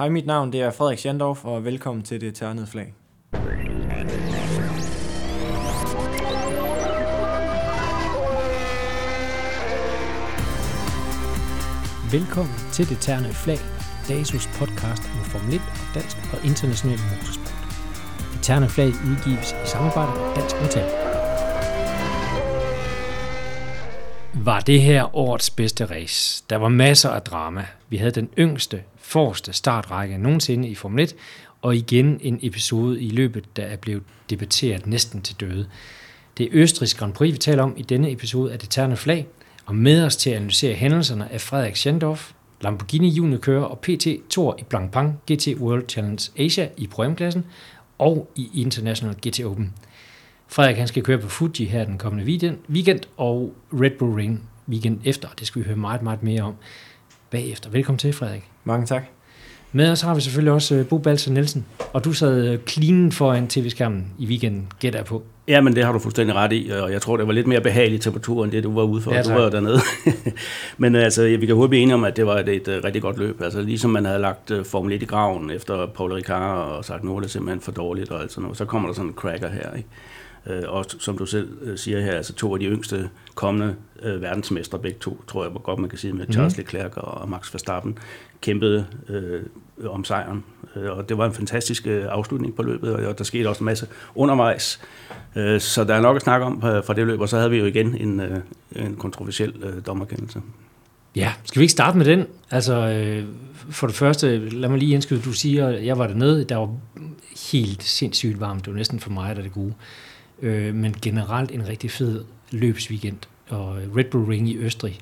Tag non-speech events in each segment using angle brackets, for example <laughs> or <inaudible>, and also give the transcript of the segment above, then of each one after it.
Hej, mit navn det er Frederik Schandorf, og velkommen til det tørnede flag. Velkommen til det tørnede flag, DASUS podcast om Formel 1 dansk og international motorsport. Det tørnede flag udgives i samarbejde med Dansk Metal. Var det her årets bedste race? Der var masser af drama. Vi havde den yngste, forreste startrække nogensinde i Formel 1, og igen en episode i løbet, der er blevet debatteret næsten til døde. Det er Østrigs Grand Prix, vi taler om i denne episode af Det Terne Flag, og med os til at analysere hændelserne er Frederik Schendorf, Lamborghini juniorkører og PT Tour i Blancpain GT World Challenge Asia i programklassen og i International GT Open. Frederik han skal køre på Fuji her den kommende weekend, weekend og Red Bull Ring weekend efter. Det skal vi høre meget, meget mere om bagefter. Velkommen til, Frederik. Mange tak. Med os har vi selvfølgelig også øh, Bo Balser Nielsen, og du sad øh, clean foran tv-skærmen i weekenden, gætter jeg på. Ja, men det har du fuldstændig ret i, og jeg tror, det var lidt mere behageligt temperatur, end det du var ude for. Ja, du tak. var jo dernede. <laughs> men altså, vi kan hurtigt blive enige om, at det var et, et, et rigtig godt løb. Altså, ligesom man havde lagt uh, Formel 1 i graven efter Paul Ricard og sagt, nu er det simpelthen for dårligt og alt sådan noget. Så kommer der sådan en cracker her, ikke? Og som du selv siger her, altså to af de yngste kommende verdensmestre, begge to, tror jeg godt, man kan sige, med Charles Leclerc og Max Verstappen, kæmpede øh, om sejren. Øh, og det var en fantastisk øh, afslutning på løbet, og der skete også en masse undervejs. Øh, så der er nok at snakke om uh, fra det løb, og så havde vi jo igen en, en kontroversiel dommerkendelse. Ja, skal vi ikke starte med den? Altså, øh, for det første, lad mig lige indskyde, du siger, at jeg var dernede, der var helt sindssygt varmt, det var næsten for mig, der det gode. Øh, men generelt en rigtig fed løbsweekend, og Red Bull Ring i Østrig,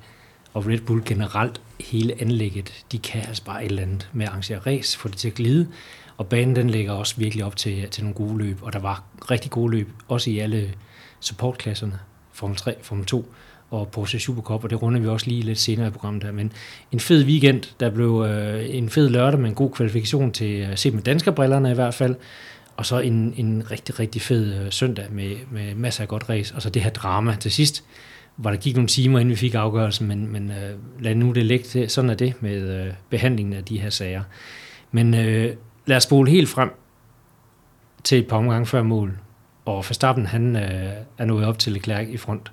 og Red Bull generelt, hele anlægget, de kan altså bare et eller andet med at arrangere race, få det til at glide, og banen den lægger også virkelig op til, til nogle gode løb, og der var rigtig gode løb, også i alle supportklasserne, Formel 3, Formel 2, og Porsche Supercup, og det runder vi også lige lidt senere i programmet der. Men en fed weekend, der blev øh, en fed lørdag med en god kvalifikation til øh, set med danskerbrillerne i hvert fald, og så en, en rigtig, rigtig fed øh, søndag med, med masser af godt race, og så det her drama til sidst, hvor der gik nogle timer, inden vi fik afgørelsen, men, men øh, lad nu det ligge til. Sådan er det med øh, behandlingen af de her sager. Men øh, lad os spole helt frem til et par omgange før mål, og Verstappen han øh, er nået op til Leclerc i front.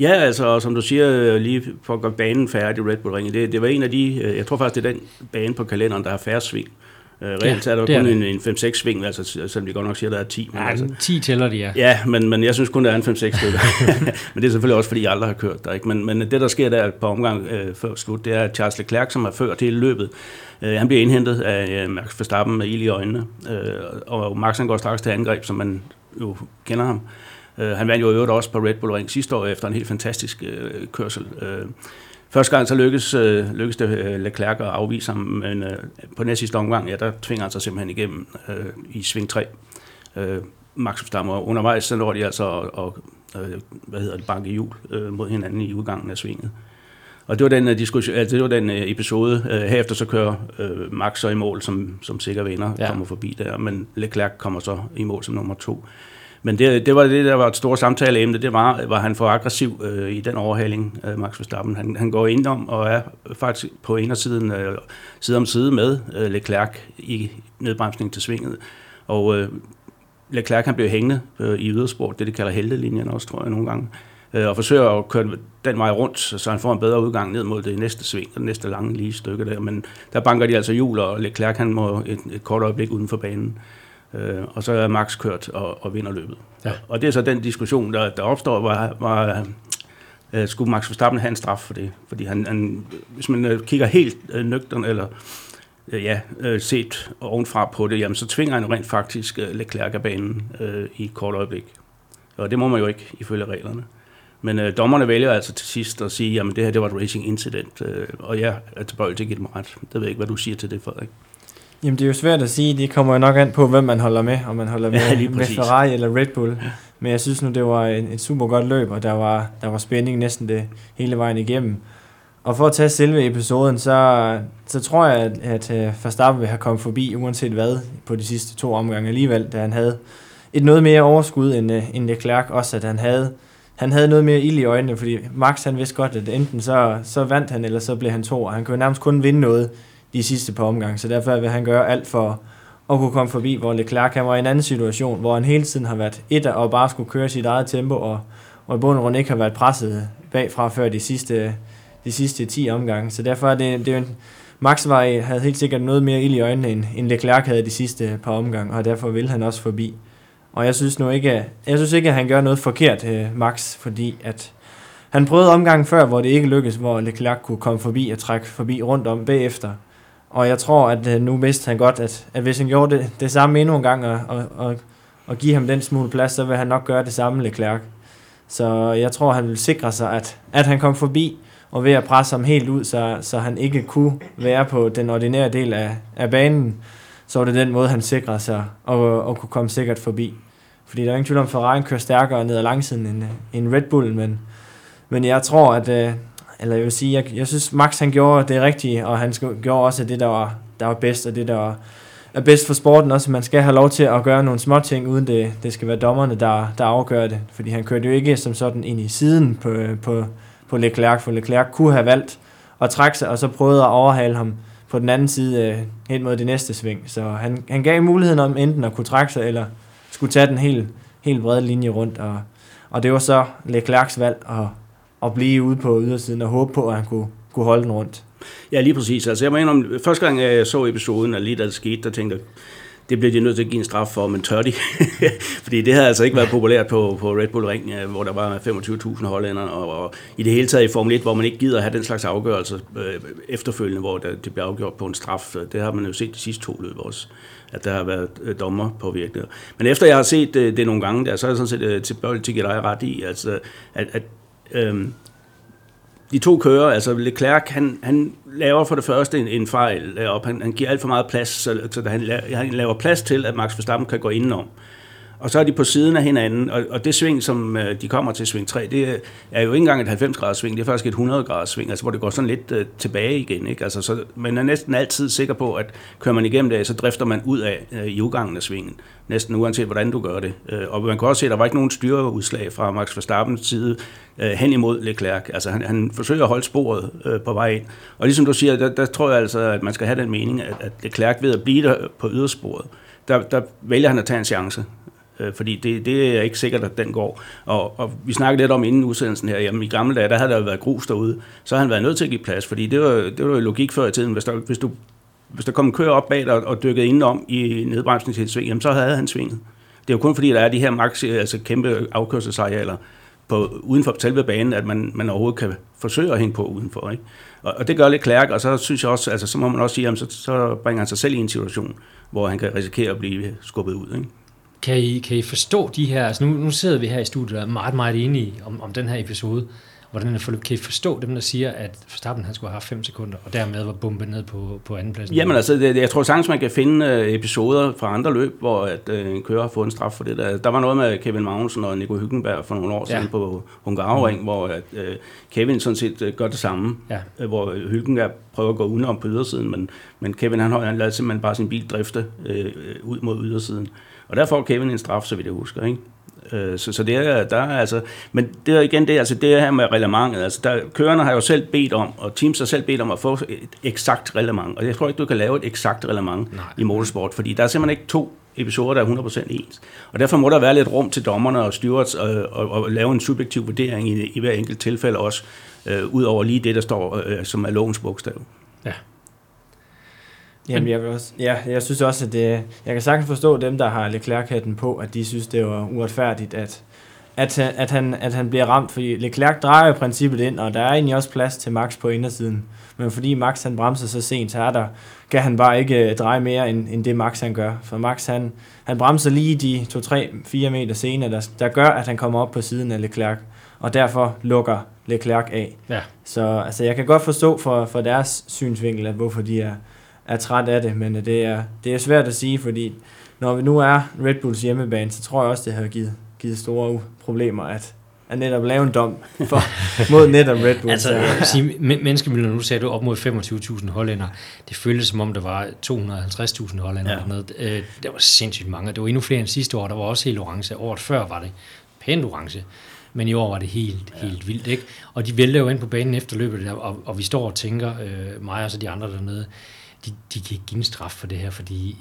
Ja, altså, og som du siger, øh, lige for at gøre banen færdig, Red Bull Ring, det, det var en af de, øh, jeg tror faktisk, det er den bane på kalenderen, der har færre sving. Øh, reelt Ja, er der er kun det. en, en 5-6 sving, altså, selvom de godt nok siger, at der er 10. Men Ja, altså, 10 tæller de, ja. Ja, men, men jeg synes kun, der er en 5-6 stykker. <laughs> <laughs> men det er selvfølgelig også, fordi jeg aldrig har kørt der. Ikke? Men, men det, der sker der på omgang øh, før slut, det er, at Charles Leclerc, som har ført hele løbet, øh, han bliver indhentet af øh, Max Verstappen med ild i øjnene. Øh, og Max han går straks til angreb, som man jo kender ham. Øh, han vandt jo i øvrigt også på Red Bull Ring sidste år efter en helt fantastisk øh, kørsel. Øh, Første gang så lykkes, øh, lykkes det øh, Leclerc at afvise ham, men øh, på næste sidste omgang, ja, der tvinger han sig simpelthen igennem øh, i sving 3. Øh, Max Verstappen og undervejs, så når de altså og, og, øh, hvad hedder det, banke hjul øh, mod hinanden i udgangen af svinget. Og det var den, øh, diskussion, altså det var den øh, episode. Herefter så kører øh, Max så i mål som, som sikker vinder, ja. kommer forbi der, men Leclerc kommer så i mål som nummer to. Men det, det var det, der var et stort samtaleemne, det var, var han for aggressiv øh, i den overhaling, øh, Max Verstappen. Han, han går ind om og er faktisk på indersiden øh, side om side med øh, Leclerc i nedbremsning til svinget. Og øh, Leclerc han blev hængende øh, i ydersport, det de kalder heltelinjen også, tror jeg nogle gange, øh, og forsøger at køre den vej rundt, så han får en bedre udgang ned mod det næste sving, det næste lange lige stykke der. Men der banker de altså hjul, og Leclerc han må et, et kort øjeblik uden for banen. Øh, og så er Max kørt og, og vinder løbet. Ja. Og det er så den diskussion, der, der opstår, var, var øh, skulle Max Verstappen have en straf for det? Fordi han, han, hvis man øh, kigger helt øh, nøgtern, eller øh, ja, øh, set ovenfra på det, jamen, så tvinger han rent faktisk øh, Leclerc af banen øh, i et kort øjeblik. Og det må man jo ikke ifølge reglerne. Men øh, dommerne vælger altså til sidst at sige, jamen det her det var et racing incident, øh, og jeg er tilbøjelig til at give dem ret. Det ved jeg ikke, hvad du siger til det, Frederik. Jamen, det er jo svært at sige. Det kommer jo nok an på, hvem man holder med. Om man holder med, Ja, med. Ferrari eller Red Bull. Men jeg synes nu, det var en, et super godt løb, og der var, der var spænding næsten det hele vejen igennem. Og for at tage selve episoden, så, så tror jeg, at, at øh, Verstappen vil have kommet forbi, uanset hvad, på de sidste to omgange alligevel, da han havde et noget mere overskud end, øh, end Leclerc. Også at han havde, han havde noget mere ild i øjnene, fordi Max han vidste godt, at enten så, så vandt han, eller så blev han to, og han kunne nærmest kun vinde noget de sidste par omgange, så derfor vil han gøre alt for at kunne komme forbi, hvor Leclerc han var i en anden situation, hvor han hele tiden har været et og bare skulle køre sit eget tempo, og, og i bund og grund ikke har været presset bagfra før de sidste, de sidste 10 omgange. Så derfor er det, det er en, Max var, havde helt sikkert noget mere ild i øjnene, end, end Leclerc havde de sidste par omgange, og derfor vil han også forbi. Og jeg synes nu ikke, jeg synes ikke, at han gør noget forkert, øh, Max, fordi at han prøvede omgangen før, hvor det ikke lykkedes, hvor Leclerc kunne komme forbi og trække forbi rundt om bagefter. Og jeg tror, at øh, nu vidste han godt, at, at hvis han gjorde det, det samme endnu en gang, og, og, og, og give ham den smule plads, så vil han nok gøre det samme, Leclerc. Så jeg tror, han vil sikre sig, at, at han kom forbi, og ved at presse ham helt ud, så, så han ikke kunne være på den ordinære del af, af banen, så var det den måde, han sikrede sig og, og kunne komme sikkert forbi. Fordi der er ingen tvivl om, at Ferrari kører stærkere ned ad langsiden end, øh, end Red Bull, men, men jeg tror, at, øh, eller jeg vil sige, jeg, jeg synes, Max han gjorde det rigtige, og han gjorde også det, der var, der var bedst, og det, der var, er bedst for sporten også. Man skal have lov til at gøre nogle små ting, uden det, det skal være dommerne, der, der afgør det. Fordi han kørte jo ikke som sådan ind i siden på, på, på Leclerc, for Leclerc kunne have valgt at trække sig, og så prøvede at overhale ham på den anden side øh, hen mod det næste sving. Så han, han gav muligheden om enten at kunne trække sig, eller skulle tage den helt, helt brede linje rundt. Og, og det var så Leclercs valg at, at blive ude på ydersiden og håbe på, at han kunne, kunne holde den rundt. Ja, lige præcis. Altså, jeg mener, første gang jeg så episoden, og lige da det skete, der tænkte jeg, det bliver de nødt til at give en straf for, men tør de? <laughs> Fordi det havde altså ikke været populært på, på Red Bull Ring, øh, hvor der var 25.000 hollænder, og, og i det hele taget i Formel 1, hvor man ikke gider at have den slags afgørelse øh, efterfølgende, hvor der, det bliver afgjort på en straf. Det har man jo set de sidste to løb også, at der har været øh, dommer på. Men efter jeg har set det, det nogle gange, der, så er jeg sådan set øh, tilbøjelig til at give dig ret i, altså, at, at øh, de to kører, altså Leclerc, han, han laver for det første en, en fejl op. Han, han giver alt for meget plads, så, så han, han laver plads til, at Max Verstappen kan gå indenom. Og så er de på siden af hinanden, og, og det sving, som øh, de kommer til sving 3, det er jo ikke engang et 90 graders sving, det er faktisk et 100 graders sving, altså hvor det går sådan lidt uh, tilbage igen. Ikke? Altså, så man er næsten altid sikker på, at kører man igennem det, så drifter man ud af uh, i udgangen af svingen, næsten uanset hvordan du gør det. Uh, og man kan også se, at der var ikke nogen styreudslag fra Max Verstappens side uh, hen imod Leclerc. Altså han, han forsøger at holde sporet uh, på vej ind. Og ligesom du siger, der, der tror jeg altså, at man skal have den mening, at, at Leclerc ved at blive der på ydersporet, der, der vælger han at tage en chance øh, fordi det, det er ikke sikkert, at den går. Og, og vi snakkede lidt om inden udsendelsen her, jamen i gamle dage, der havde der jo været grus derude, så havde han været nødt til at give plads, fordi det var, det var jo logik før i tiden, hvis, der, hvis, du, hvis der kom en kører op bag dig og dykkede indenom i nedbremsen til et sving, jamen så havde han svinget. Det er jo kun fordi, der er de her max, altså kæmpe afkørselsarealer på, uden for selve banen, at man, man overhovedet kan forsøge at hænge på udenfor. Ikke? Og, og det gør lidt klærk, og så synes jeg også, altså så må man også sige, at så, så bringer han sig selv i en situation, hvor han kan risikere at blive skubbet ud. Ikke? Kan I, kan I forstå de her, altså nu, nu sidder vi her i studiet og er meget, meget enige om, om den her episode, hvordan er forløb. Kan I forstå dem, der siger, at Verstappen han skulle have haft 5 sekunder, og dermed var bumpet ned på, på anden plads? Jamen altså, det, jeg tror sagtens, man kan finde øh, episoder fra andre løb, hvor at, øh, en kører har fået en straf for det. Der, der var noget med Kevin Magnussen og Nico Hülkenberg for nogle år siden ja. på Hungaroring, mm. hvor at, øh, Kevin sådan set øh, gør det samme, ja. hvor Hülkenberg prøver at gå udenom på ydersiden, men, men Kevin han, han lader simpelthen bare sin bil drifte øh, ud mod ydersiden. Og der får Kevin en straf, så vidt jeg husker, ikke? Øh, så, så det er, der er altså, men det er igen det, altså det her med reglementet, altså der, kørerne har jo selv bedt om, og teams har selv bedt om at få et eksakt reglement, og jeg tror ikke, du kan lave et eksakt reglement Nej. i motorsport, fordi der er simpelthen ikke to episoder, der er 100% ens. Og derfor må der være lidt rum til dommerne og stewards og, og, og lave en subjektiv vurdering i, i hver enkelt tilfælde også, øh, ud over lige det, der står, øh, som er lovens bogstav. Ja. Jamen, jeg, vil også, ja, jeg synes også, at det, jeg kan sagtens forstå dem, der har Leclerc-hatten på, at de synes, det var uretfærdigt, at, at, at, han, at han bliver ramt, fordi Leclerc drejer i princippet ind, og der er egentlig også plads til Max på indersiden. Men fordi Max han bremser så sent, så er der, kan han bare ikke dreje mere, end, end det Max han gør. For Max han, han bremser lige de 2-3-4 meter senere, der, der gør, at han kommer op på siden af Leclerc, og derfor lukker Leclerc af. Ja. Så altså, jeg kan godt forstå for, for deres synsvinkel, at hvorfor de er, er træt af det, men det er, det er svært at sige, fordi når vi nu er Red Bulls hjemmebane, så tror jeg også, det har givet, givet store problemer, at, at netop lave en dom for, <laughs> mod netop Red Bull. altså, jeg vil sige, nu sagde du op mod 25.000 hollænder. Det føltes som om, der var 250.000 hollænder. Ja. Noget. Øh, det var sindssygt mange. Det var endnu flere end sidste år. Der var også helt orange. Året før var det pænt orange. Men i år var det helt, ja. helt vildt. Ikke? Og de vælter jo ind på banen efter løbet, og, og vi står og tænker, øh, mig og så de andre dernede, de, de kan ikke give en straf for det her, fordi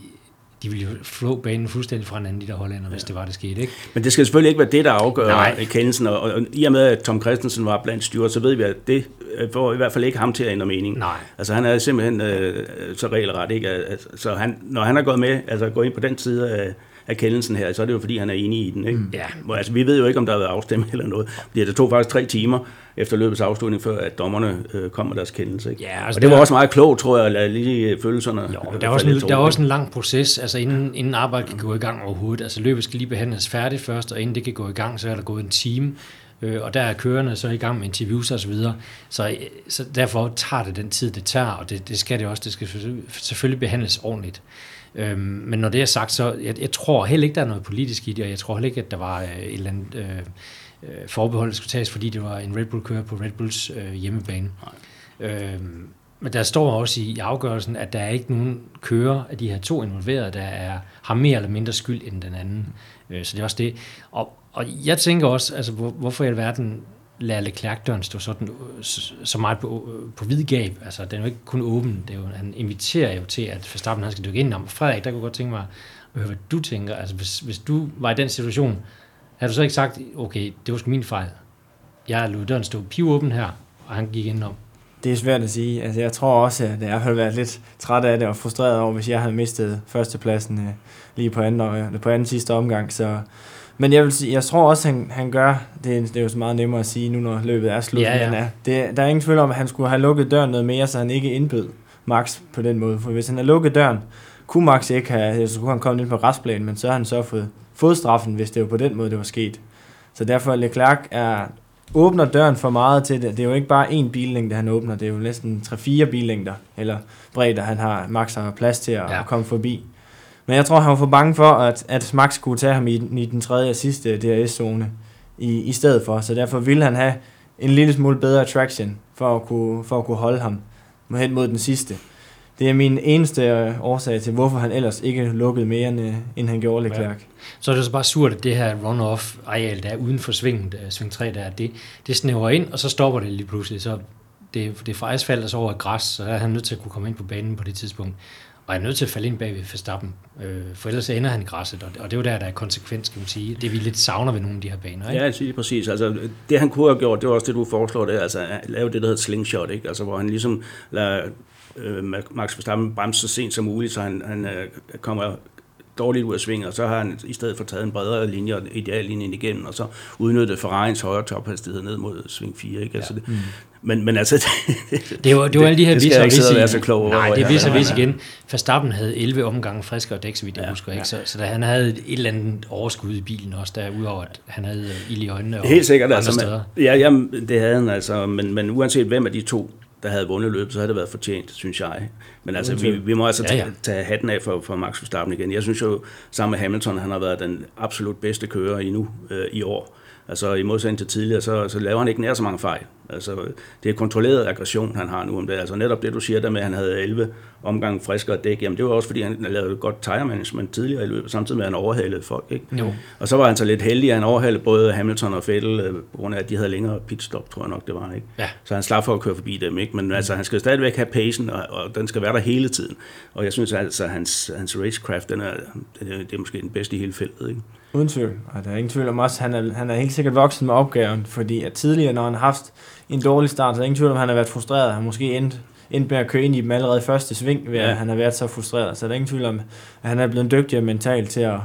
de ville jo flå banen fuldstændig fra hinanden, de der hollænder, ja. hvis det var, det skete. Ikke? Men det skal selvfølgelig ikke være det, der afgør Nej. kendelsen, og, og, i og med, at Tom Christensen var blandt styrer, så ved vi, at det får i hvert fald ikke ham til at ændre mening. Nej. Altså han er simpelthen øh, så regelret, ikke? Altså, så han, når han er gået med, altså gået ind på den side af, af kendelsen her, så er det jo fordi, han er enig i den. Ikke? Mm. Ja. Altså, vi ved jo ikke, om der har været afstemning <laughs> eller noget. Fordi det tog faktisk tre timer efter løbets afslutning, før at dommerne øh, kom med deres kendelse. Ikke? Ja, altså og det var der... også meget klogt, tror jeg, at lade lige følelserne... Jo, der er, også en, der er også en lang proces, altså inden, inden arbejdet kan gå i gang overhovedet. Altså løbet skal lige behandles færdigt først, og inden det kan gå i gang, så er der gået en time øh, og der er kørende så i gang med interviews og så videre. Så, så derfor tager det den tid, det tager, og det, det skal det også. Det skal selvfølgelig behandles ordentligt. Øhm, men når det er sagt, så jeg, jeg tror heller ikke, der er noget politisk i det, og jeg tror heller ikke, at der var øh, et eller andet øh, øh, forbehold, der skulle tages, fordi det var en Red Bull-kører på Red Bulls øh, hjemmebane. Øhm, men der står også i, i afgørelsen, at der er ikke nogen kører af de her to involverede, der er, har mere eller mindre skyld end den anden. Øh, så det er også det. Og, og jeg tænker også, altså, hvor, hvorfor i alverden lader Leclerc-døren stå sådan, så meget på, på vid gab. Altså, den er jo ikke kun åben. Det er jo, han inviterer jo til, at Verstappen han skal dykke ind om. Frederik, der kunne godt tænke mig at høre, hvad du tænker. Altså, hvis, hvis du var i den situation, havde du så ikke sagt, okay, det var sgu min fejl. Jeg lod døren stå pivåben her, og han gik ind om. Det er svært at sige. Altså, jeg tror også, at jeg har været lidt træt af det og frustreret over, hvis jeg havde mistet førstepladsen øh, lige på anden, øh, på anden sidste omgang. Så men jeg vil sige, jeg tror også, han, han gør, det, er, det er jo så meget nemmere at sige nu, når løbet er slut, ja, ja. men er, det, der er ingen tvivl om, at han skulle have lukket døren noget mere, så han ikke indbød Max på den måde. For hvis han har lukket døren, kunne Max ikke have, så kunne han komme ind på restplanen, men så har han så fået, fået straffen, hvis det var på den måde, det var sket. Så derfor Leclerc er, åbner døren for meget til det. Det er jo ikke bare én billængde, han åbner, det er jo næsten 3-4 billængder, eller bredder, han har, Max har plads til at, ja. at komme forbi. Men jeg tror, han var for bange for, at, at Max kunne tage ham i, i den tredje og sidste DRS-zone i, i stedet for. Så derfor ville han have en lille smule bedre traction for at kunne, for at kunne holde ham hen mod den sidste. Det er min eneste øh, årsag til, hvorfor han ellers ikke lukkede mere, end, øh, end han gjorde Leclerc. Ja. Så er det så bare surt, at det her run-off-areal, der er uden for svinget, øh, sving 3, der, det, det snæver ind, og så stopper det lige pludselig. Så det, det er fra asfalt og så over græs, så er han nødt til at kunne komme ind på banen på det tidspunkt og er nødt til at falde ind bag ved Verstappen, øh, for ellers ender han i græsset, og, og det er jo der, der er konsekvens, kan man sige. Det vi lidt savner ved nogle af de her baner, ikke? Ja, altså, lige præcis. Altså, det han kunne have gjort, det var også det, du foreslår, det er altså at lave det, der hedder slingshot, ikke? Altså, hvor han ligesom lader øh, Max Verstappen bremse så sent som muligt, så han, han øh, kommer dårligt ud af sving, og så har han i stedet for taget en bredere linje og ideallinjen igennem, og så udnyttet Ferrari's højere tophastighed ned mod sving 4. Ikke? Ja. Altså det, mm. men, men altså... <laughs> det, det, var, det var alle de her vis og vis. være så klog Nej, det er vis igen. Verstappen havde 11 omgange friskere dæk, så vidt jeg ja, husker. Ikke? Så, så da han havde et eller andet overskud i bilen også, der udover at han havde ild i øjnene og Helt sikkert, altså, men, ja, jamen, det havde han altså, men, men uanset hvem af de to der havde vundet løbet, så havde det været fortjent, synes jeg. Men altså, vi, vi må altså tage, ja, ja. tage hatten af for, for Max Verstappen igen. Jeg synes jo, sammen med Hamilton, han har været den absolut bedste kører endnu øh, i år. Altså i modsætning til tidligere, så, så laver han ikke nær så mange fejl. Altså, det er kontrolleret aggression, han har nu om det. Altså netop det, du siger der med, at han havde 11 omgang friskere dæk, jamen det var også, fordi han lavede godt tire management tidligere i løbet, samtidig med, at han overhalede folk. Ikke? Jo. Og så var han så lidt heldig, at han overhalede både Hamilton og Vettel, øh, på grund af, at de havde længere pitstop, tror jeg nok, det var. Ikke? Ja. Så han slap for at køre forbi dem. Ikke? Men mm. altså, han skal stadigvæk have pacen, og, og, den skal være der hele tiden. Og jeg synes altså, at hans, hans racecraft, den er, det er måske den bedste i hele feltet. Ikke? Uden tvivl. Og der er ingen tvivl om også, han er, han er helt sikkert vokset med opgaven, fordi at tidligere, når han har haft en dårlig start, så er der ingen tvivl om, han har været frustreret. Han måske endt, endt med at køre ind i dem allerede første sving, ved at han har været så frustreret. Så der er ingen tvivl om, at han er blevet dygtigere mentalt til at,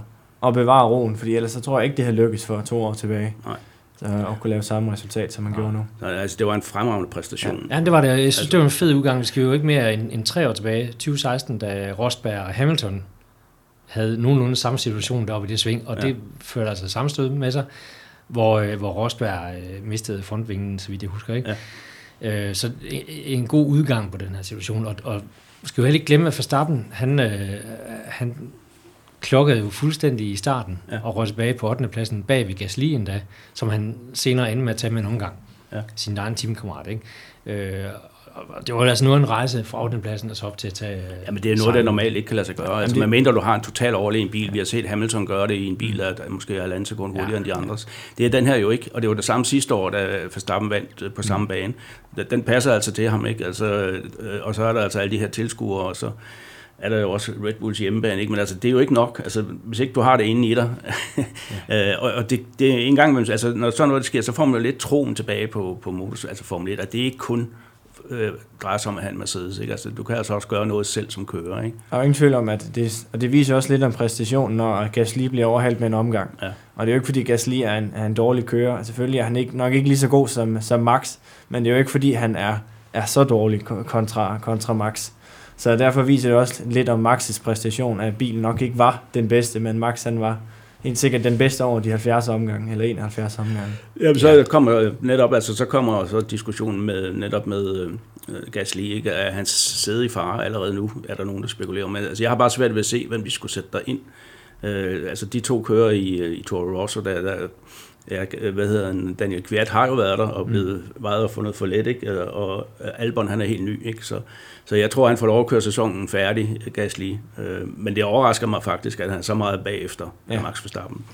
at bevare roen, fordi ellers så tror jeg ikke, det har lykkes for to år tilbage. Nej. At kunne lave samme resultat, som han ja. gjorde nu. Så, altså, det var en fremragende præstation. Ja, det var det. Jeg synes, altså, det var en fed udgang. Vi skal jo ikke mere end, end tre år tilbage, 2016, da Rosberg og Hamilton havde nogenlunde samme situation deroppe i det sving, og ja. det førte altså sammenstød med sig, hvor, øh, hvor Rosberg øh, mistede frontvingen, så vidt jeg husker. Ikke? Ja. Øh, så en, en god udgang på den her situation, og, og skal jo heller ikke glemme, at Verstappen, han, øh, han klokkede jo fuldstændig i starten, ja. og røg tilbage på 8. pladsen bag ved Gasly endda, som han senere endte med at tage med en omgang. Ja. Sin egen teamkammerat. Ikke? Øh, det var altså nu en rejse fra pladsen og så op til at tage... Jamen det er noget, der normalt ikke kan lade sig gøre. Altså, det... mindre du har en total overlegen bil. Vi har set Hamilton gøre det i en bil, der er måske er halvanden sekund hurtigere ja. end de andres. Det er den her jo ikke, og det var det samme sidste år, da Verstappen vandt øh, på samme mm. bane. Den passer altså til ham, ikke? Altså, øh, og så er der altså alle de her tilskuere, og så er der jo også Red Bulls hjemmebane, ikke? men altså, det er jo ikke nok, altså, hvis ikke du har det inde i dig. <laughs> ja. Øh, og, og det, det er en gang, altså, når sådan noget sker, så får man jo lidt troen tilbage på, på motor, altså Formel 1, at det er ikke kun øh, drejer sig om at have en Mercedes. Ikke? Altså, du kan altså også gøre noget selv som kører. Ikke? Der er ingen tvivl om, at det, og det viser også lidt om præstationen, når Gasly bliver overhældt med en omgang. Ja. Og det er jo ikke, fordi Gasly er en, er en dårlig kører. Selvfølgelig er han ikke, nok ikke lige så god som, som Max, men det er jo ikke, fordi han er, er så dårlig kontra, kontra Max. Så derfor viser det også lidt om Max's præstation, at bilen nok ikke var den bedste, men Max han var helt sikkert den bedste over de 70 omgange, eller 71 omgange. Ja, så ja. kommer netop, altså så kommer så diskussionen med, netop med uh, Gasly, ikke? Er hans sæde i fare allerede nu, er der nogen, der spekulerer med. Altså jeg har bare svært ved at se, hvem vi skulle sætte der ind. Uh, altså de to kører i, i Toro Rosso, der, der ja, hvad hedder han, Daniel Kvært har jo været der og blevet mm. vejet og fundet for let, ikke? og Albon han er helt ny, ikke? Så, så jeg tror, han får lov at køre sæsonen færdig, Gasly. Øh, men det overrasker mig faktisk, at han er så meget bagefter ja. Max Verstappen.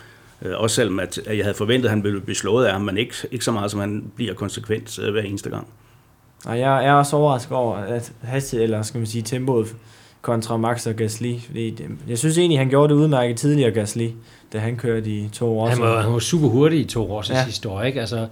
Øh, også selvom at, jeg havde forventet, at han ville blive slået af ham, men ikke, ikke så meget, som han bliver konsekvent øh, hver eneste gang. Og jeg er også overrasket over, at hastighed, eller skal man sige tempoet kontra Max og Gasly. Fordi jeg synes egentlig, han gjorde det udmærket tidligere, Gasly da han kørte i to år. Han var, han var super hurtig i to år ja. sidste år. Ikke? Altså,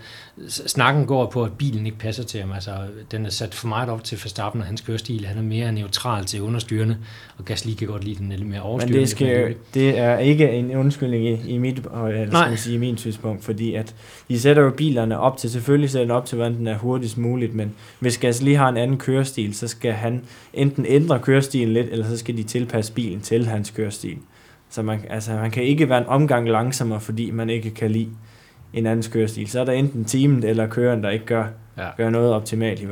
snakken går på, at bilen ikke passer til ham. Altså, den er sat for meget op til Verstappen og hans kørestil. Han er mere neutral til understyrende, og Gasly kan godt lide den lidt mere overstyrende. Men det, skal, det er ikke en undskyldning i, i mit, eller skal sige, i min synspunkt, fordi at de sætter jo bilerne op til, selvfølgelig sætter den op til, hvordan den er hurtigst muligt, men hvis Gasly har en anden kørestil, så skal han enten ændre kørestilen lidt, eller så skal de tilpasse bilen til hans kørestil. Så man, altså, man kan ikke være en omgang langsommere, fordi man ikke kan lide en anden kørestil. Så er der enten teamet eller køren, der ikke gør, ja. gør noget optimalt i,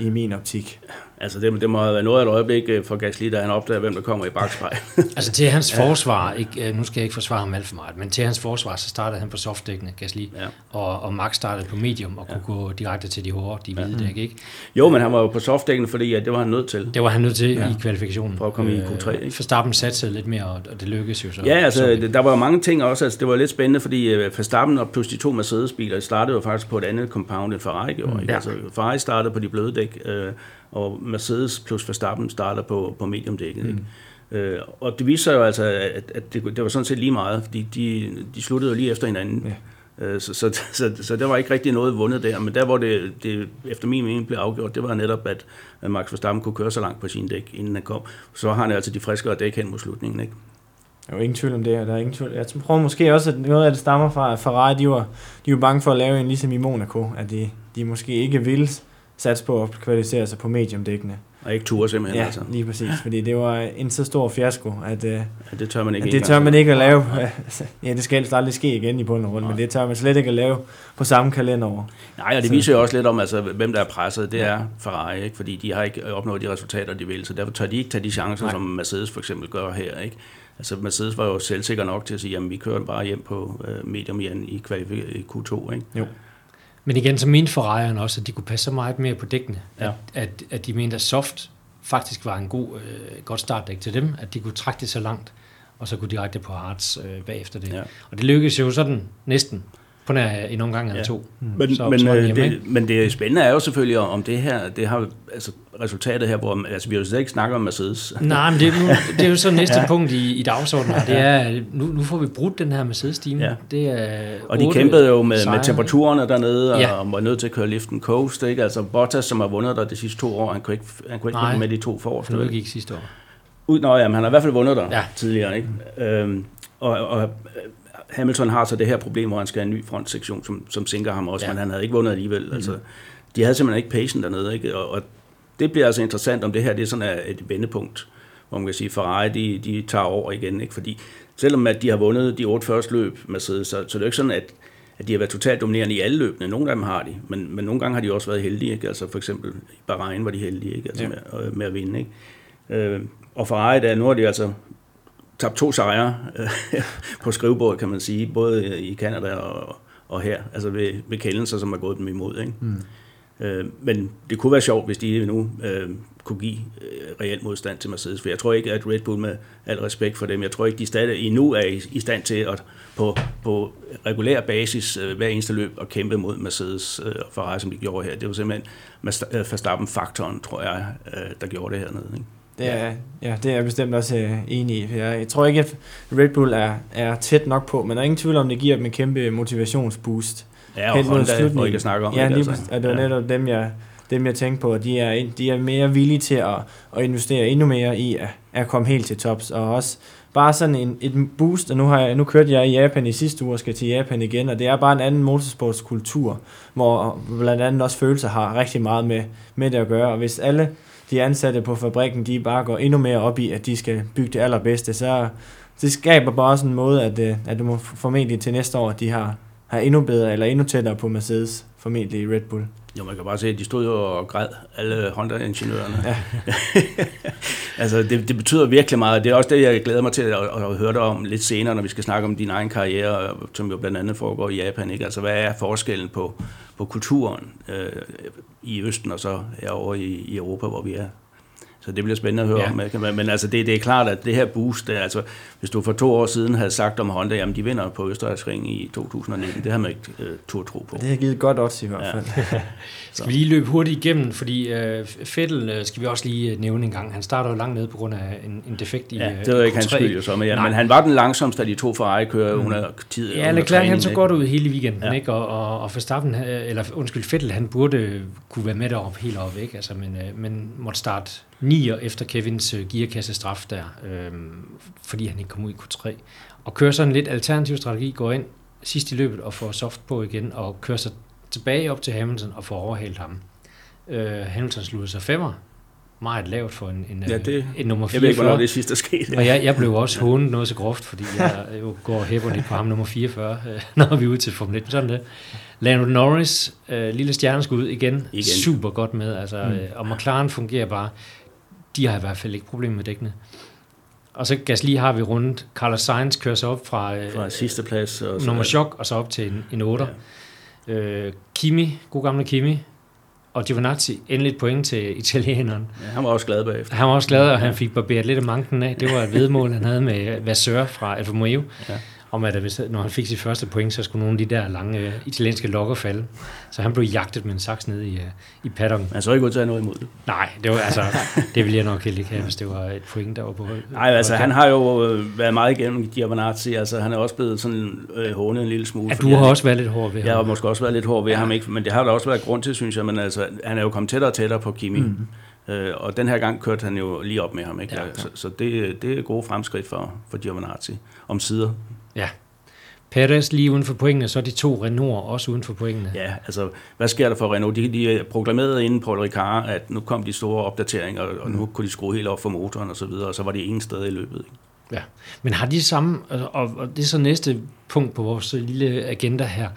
i, i min optik. Altså det, det må have været noget af et øjeblik øh, for Gasly, da han opdager, hvem der kommer i bagspejl. <laughs> altså til hans forsvar, ikke, øh, nu skal jeg ikke forsvare ham alt for meget, men til hans forsvar, så startede han på softdækkene, Gasly, ja. og, og Max startede på medium og ja. kunne gå direkte til de hårde, de hvide ja. dæk, ikke? Jo, men han var jo på softdækkene, fordi at det var han nødt til. Det var han nødt til ja. i kvalifikationen. For at komme øh, i Q3, ikke? Verstappen satte lidt mere, og det lykkedes jo så. Ja, altså så, der var jo mange ting også, altså det var lidt spændende, fordi Verstappen og plus de to Mercedes-biler startede jo faktisk på et andet compound end Ferrari gjorde, mm. ikke? Ja. Altså Ferrari startede på de bløde dæk, øh, og Mercedes plus Verstappen starter på, på mediumdækket. Ikke? Mm. Øh, og det viser jo altså, at, at det, det var sådan set lige meget, fordi de, de sluttede jo lige efter hinanden. Ja. Øh, så, så, så, så der var ikke rigtig noget vundet der, men der hvor det, det efter min mening blev afgjort, det var netop, at, at Max Verstappen kunne køre så langt på sin dæk, inden han kom. Så har han altså de friskere dæk hen mod slutningen. Ikke? Der er jo ingen tvivl om det, der er ingen tvivl. Jeg tror måske også, at noget af det stammer fra, at Ferrari, de var, de var bange for at lave en ligesom i Monaco, at de, de måske ikke ville satse på at kvalificere sig på mediumdækkene. Og ikke ture simpelthen. Ja, altså. lige præcis. <laughs> Fordi det var en så stor fiasko, at, øh, ja, det tør man ikke, at det tør man ikke at lave. <laughs> Ja, det skal helst aldrig ske igen i bunden rundt, men det tør man slet ikke at lave på samme kalenderår. Nej, og det viser jo også lidt om, altså, hvem der er presset. Det er Ferrari, ikke? fordi de har ikke opnået de resultater, de vil, så derfor tør de ikke tage de chancer, Nej. som Mercedes for eksempel gør her. Ikke? Altså Mercedes var jo selvsikker nok til at sige, at vi kører bare hjem på uh, medium igen i, i Q2. Ikke? Jo. Men igen, så mente Ferrari'erne også, at de kunne passe så meget mere på dækkene, ja. at, at, at de mente, at soft faktisk var en god, øh, godt startdæk til dem, at de kunne trække det så langt, og så kunne direkte på hards øh, bagefter det. Ja. Og det lykkedes jo sådan næsten på nær en omgang eller ja. to. Mm. Men, så, men, så det, det, men det spændende er jo selvfølgelig om det her, det har altså resultatet her, hvor altså, vi jo slet ikke snakker om Mercedes. Nej, men det, nu, <laughs> det er jo så næste ja. punkt i, i dagsordenen, det er, nu, nu får vi brudt den her Mercedes-team. Ja. Det er og de kæmpede jo med, med temperaturerne dernede, ja. og var nødt til at køre liften coast, ikke? Altså Bottas, som har vundet der de sidste to år, han kunne ikke, han kunne ikke med de to forreste. Nej, gik sidste år. Ud, nå, jamen, han har i hvert fald vundet der ja. tidligere, ikke? Øhm, og, og Hamilton har så det her problem, hvor han skal have en ny frontsektion, som, som sinker ham også, ja. men han havde ikke vundet alligevel. Mm. Altså, de havde simpelthen ikke patience dernede, ikke? Og, og det bliver altså interessant, om det her det er sådan et vendepunkt, hvor man kan sige, Ferrari de, de tager over igen, ikke? fordi selvom at de har vundet de otte første løb, Mercedes, så, så det er ikke sådan, at, at de har været totalt dominerende i alle løbene. Nogle af dem har de, men, men nogle gange har de også været heldige. Ikke? Altså for eksempel i Bahrain var de heldige ikke? Altså ja. med, med at vinde. Ikke? Øh, og Ferrari, der, nu har de altså tabt to sejre <laughs> på skrivebordet, kan man sige, både i Kanada og, og her, altså ved, ved kendelser, som er gået dem imod. Ikke? Mm. Øh, men det kunne være sjovt, hvis de nu øh, kunne give øh, reelt modstand til Mercedes, for jeg tror ikke, at Red Bull med al respekt for dem, jeg tror ikke, de stadig endnu er i, i stand til at på, på regulær basis øh, hver eneste løb at kæmpe mod Mercedes øh, og Ferrari, som de gjorde her. Det var simpelthen øh, Verstappen-faktoren, tror jeg, øh, der gjorde det hernede. Ikke? Det er, ja, det er jeg bestemt også øh, enig i. Jeg, jeg tror ikke, at Red Bull er, er tæt nok på, men der er ingen tvivl om, det giver dem en kæmpe motivationsboost. Ja, og Honda, hvor ikke snakke om ja, det. Lige, altså. Og det var netop dem, jeg, dem, jeg tænkte på. De er, de er mere villige til at, at investere endnu mere i at, at komme helt til tops, og også bare sådan en, et boost, og nu, har jeg, nu kørte jeg i Japan i sidste uge og skal til Japan igen, og det er bare en anden motorsportskultur, hvor blandt andet også følelser har rigtig meget med, med det at gøre, og hvis alle de ansatte på fabrikken, de bare går endnu mere op i, at de skal bygge det allerbedste, så det skaber bare også en måde, at, øh, at du må formentlig til næste år, at de har, har endnu bedre eller endnu tættere på Mercedes, formentlig i Red Bull. Jo, man kan bare se, at de stod og græd, alle Honda-ingeniørerne. Ja. <laughs> altså, det, det betyder virkelig meget. Det er også det, jeg glæder mig til at, at, at høre dig om lidt senere, når vi skal snakke om din egen karriere, som jo blandt andet foregår i Japan. Ikke? Altså, hvad er forskellen på, på kulturen øh, i Østen og så herovre i, i Europa, hvor vi er? Så det bliver spændende at høre ja. om. Men, men altså, det, det er klart, at det her boost, det, altså, hvis du for to år siden havde sagt om Honda, jamen de vinder på Østerrigsring i 2019, det har man ikke uh, tur tro på. Det har givet godt odds i hvert fald. Ja. <laughs> skal vi lige løbe hurtigt igennem, fordi uh, Fettel uh, skal vi også lige nævne en gang. Han starter jo langt ned på grund af en, en defekt i Ja, det var ikke hans skyld jo så, men, ja, men han var den langsomste af de to Ferrari-kører mm. under tid. Ja, Leclerc han så godt ud hele weekenden, ja. ikke? Og, og, og Verstappen, eller undskyld, Fettel, han burde kunne være med derop helt op, ikke? Altså, men, uh, men måtte starte nier efter Kevins øh, gearkasse straf der, øh, fordi han ikke kom ud i Q3. Og kører sådan lidt alternativ strategi, går ind sidst i løbet og får soft på igen, og kører sig tilbage op til Hamilton og får overhalt ham. Øh, Hamilton slutter sig femmer, meget lavt for en, en, ja, det, en nummer 44. Jeg ved ikke, hvornår det sidste er sket. Og jeg, jeg blev også hånet noget så groft, fordi jeg jo går lidt på ham nummer 44, øh, når vi er ude til Formel 1. Sådan det. Lando Norris, øh, lille stjerneskud igen, igen, super godt med. Altså, mm. øh, og McLaren fungerer bare de har i hvert fald ikke problemer med dækkene. Og så Gasly har vi rundt. Carlos Sainz kører sig op fra, øh, fra sidste plads. Og så nummer chok, og så op til en, en 8. Ja. Øh, Kimi, god gamle Kimi, og Giovinazzi, endelig et point til italieneren. Ja, han var også glad bagefter. Han var også glad, og han fik barberet lidt af manken af. Det var et vedmål, han havde med Vasseur fra Alfa Romeo. Ja om at hvis, når han fik sit første point, så skulle nogle af de der lange uh, italienske lokker falde. Så han blev jagtet med en saks ned i, uh, i paddocken. Han så ikke ud til at noget imod det. Nej, det var altså, <laughs> det ville jeg nok ikke have, hvis det var et point, der var på Nej, altså han har jo øh, været meget igennem Giovanazzi, altså han er også blevet sådan øh, hånet en lille smule. Ja, du har han, også været lidt hård ved ham. Jeg har måske også været lidt hård ved ja. ham, ikke? men det har der også været grund til, synes jeg, men altså han er jo kommet tættere og tættere på Kimi. Mm. Øh, og den her gang kørte han jo lige op med ham, ikke? Ja, ja. Så, så det, det er gode fremskridt for, for Giovanazzi om sider. Ja, Perez lige uden for pointene, så de to Renault også uden for pointene. Ja, altså, hvad sker der for Renault? De, de proklamerede inden Paul Ricard, at nu kom de store opdateringer, og nu mm. kunne de skrue helt op for motoren og så videre, og så var det ene sted i løbet. Ikke? Ja, men har de samme, og, og det er så næste punkt på vores lille agenda her,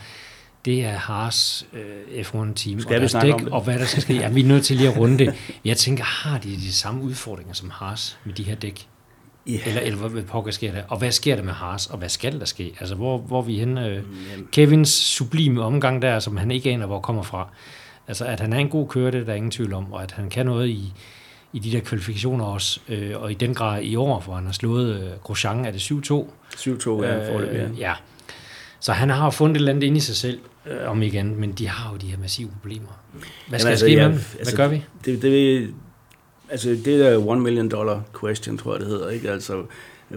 det er Haas øh, F1-team, skal og vi snakke dæk, om det? og hvad der skal ske. Ja, vi er nødt til lige at runde det. Jeg tænker, har de de samme udfordringer som Haas med de her dæk? Yeah. Eller, eller hvad pokker sker der? Og hvad sker der med Haas? Og hvad skal der ske? Altså, hvor, hvor vi henne? Øh, Kevins sublime omgang der, som han ikke aner, hvor kommer fra. Altså, at han er en god kører, det er der ingen tvivl om. Og at han kan noget i, i de der kvalifikationer også. Øh, og i den grad i år, hvor han har slået øh, Grosjean, er det 7-2? 7-2, ja, øh, ja. ja. Så han har fundet et eller andet ind i sig selv, øh, om igen, men de har jo de her massive problemer. Hvad skal Jamen, altså, ske ja, med Hvad altså, gør vi? Det, det, altså det der one million dollar question, tror jeg det hedder, ikke? Altså,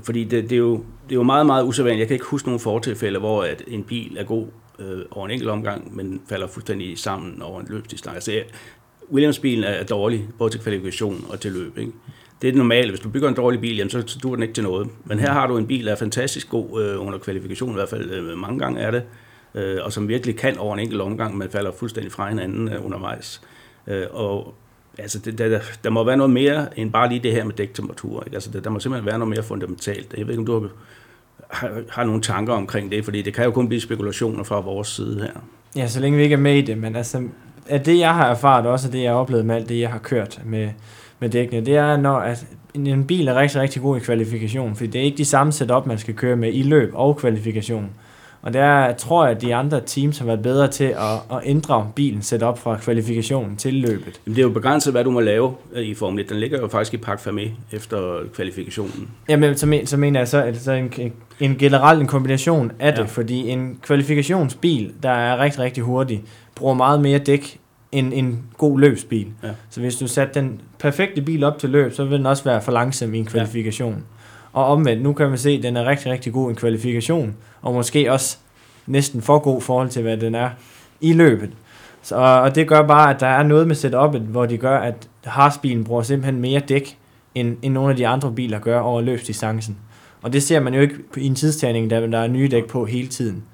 fordi det, det, er jo, det er jo meget, meget usædvanligt. Jeg kan ikke huske nogen fortilfælde, hvor at en bil er god øh, over en enkelt omgang, men falder fuldstændig sammen over en løbsdistance. Altså, Williams-bilen er dårlig, både til kvalifikation og til løb. Ikke? Det er det normale. Hvis du bygger en dårlig bil, jamen, så, dur den ikke til noget. Men her har du en bil, der er fantastisk god øh, under kvalifikation, i hvert fald øh, mange gange er det, øh, og som virkelig kan over en enkelt omgang, men falder fuldstændig fra hinanden øh, undervejs. Øh, og altså, det, der, der må være noget mere end bare lige det her med dæktemperatur. Ikke? Altså, der, der må simpelthen være noget mere fundamentalt. Jeg ved ikke, om du har, har, har nogle tanker omkring det, fordi det kan jo kun blive spekulationer fra vores side her. Ja, så længe vi ikke er med i det, men altså, at det jeg har erfaret, også det jeg har oplevet med alt det, jeg har kørt med, med dækkene, det er, når at en bil er rigtig, rigtig god i kvalifikation, fordi det er ikke de samme setup, man skal køre med i løb og kvalifikation. Og der tror jeg, at de andre teams har været bedre til at, at ændre bilen set op fra kvalifikationen til løbet. Jamen, det er jo begrænset, hvad du må lave øh, i Formel 1. Den ligger jo faktisk i Park Fermé efter kvalifikationen. Jamen, så, men, så mener jeg så, at så en, en generel en kombination af det, Ja. fordi en kvalifikationsbil, der er rigtig, rigtig hurtig, bruger meget mere dæk end en god løbsbil. Ja. Så hvis du satte den perfekte bil op til løb, så vil den også være for langsom i en kvalifikation. Ja. Og omvendt, nu kan man se, at den er rigtig, rigtig god i en kvalifikation, og måske også næsten for god i forhold til, hvad den er i løbet. Så, og det gør bare, at der er noget med setupet, hvor de gør, at Haas-bilen bruger simpelthen mere dæk, end, end nogle af de andre biler gør over løbsdistancen. Og det ser man jo ikke i en tidstagning, da der er nye dæk på hele tiden.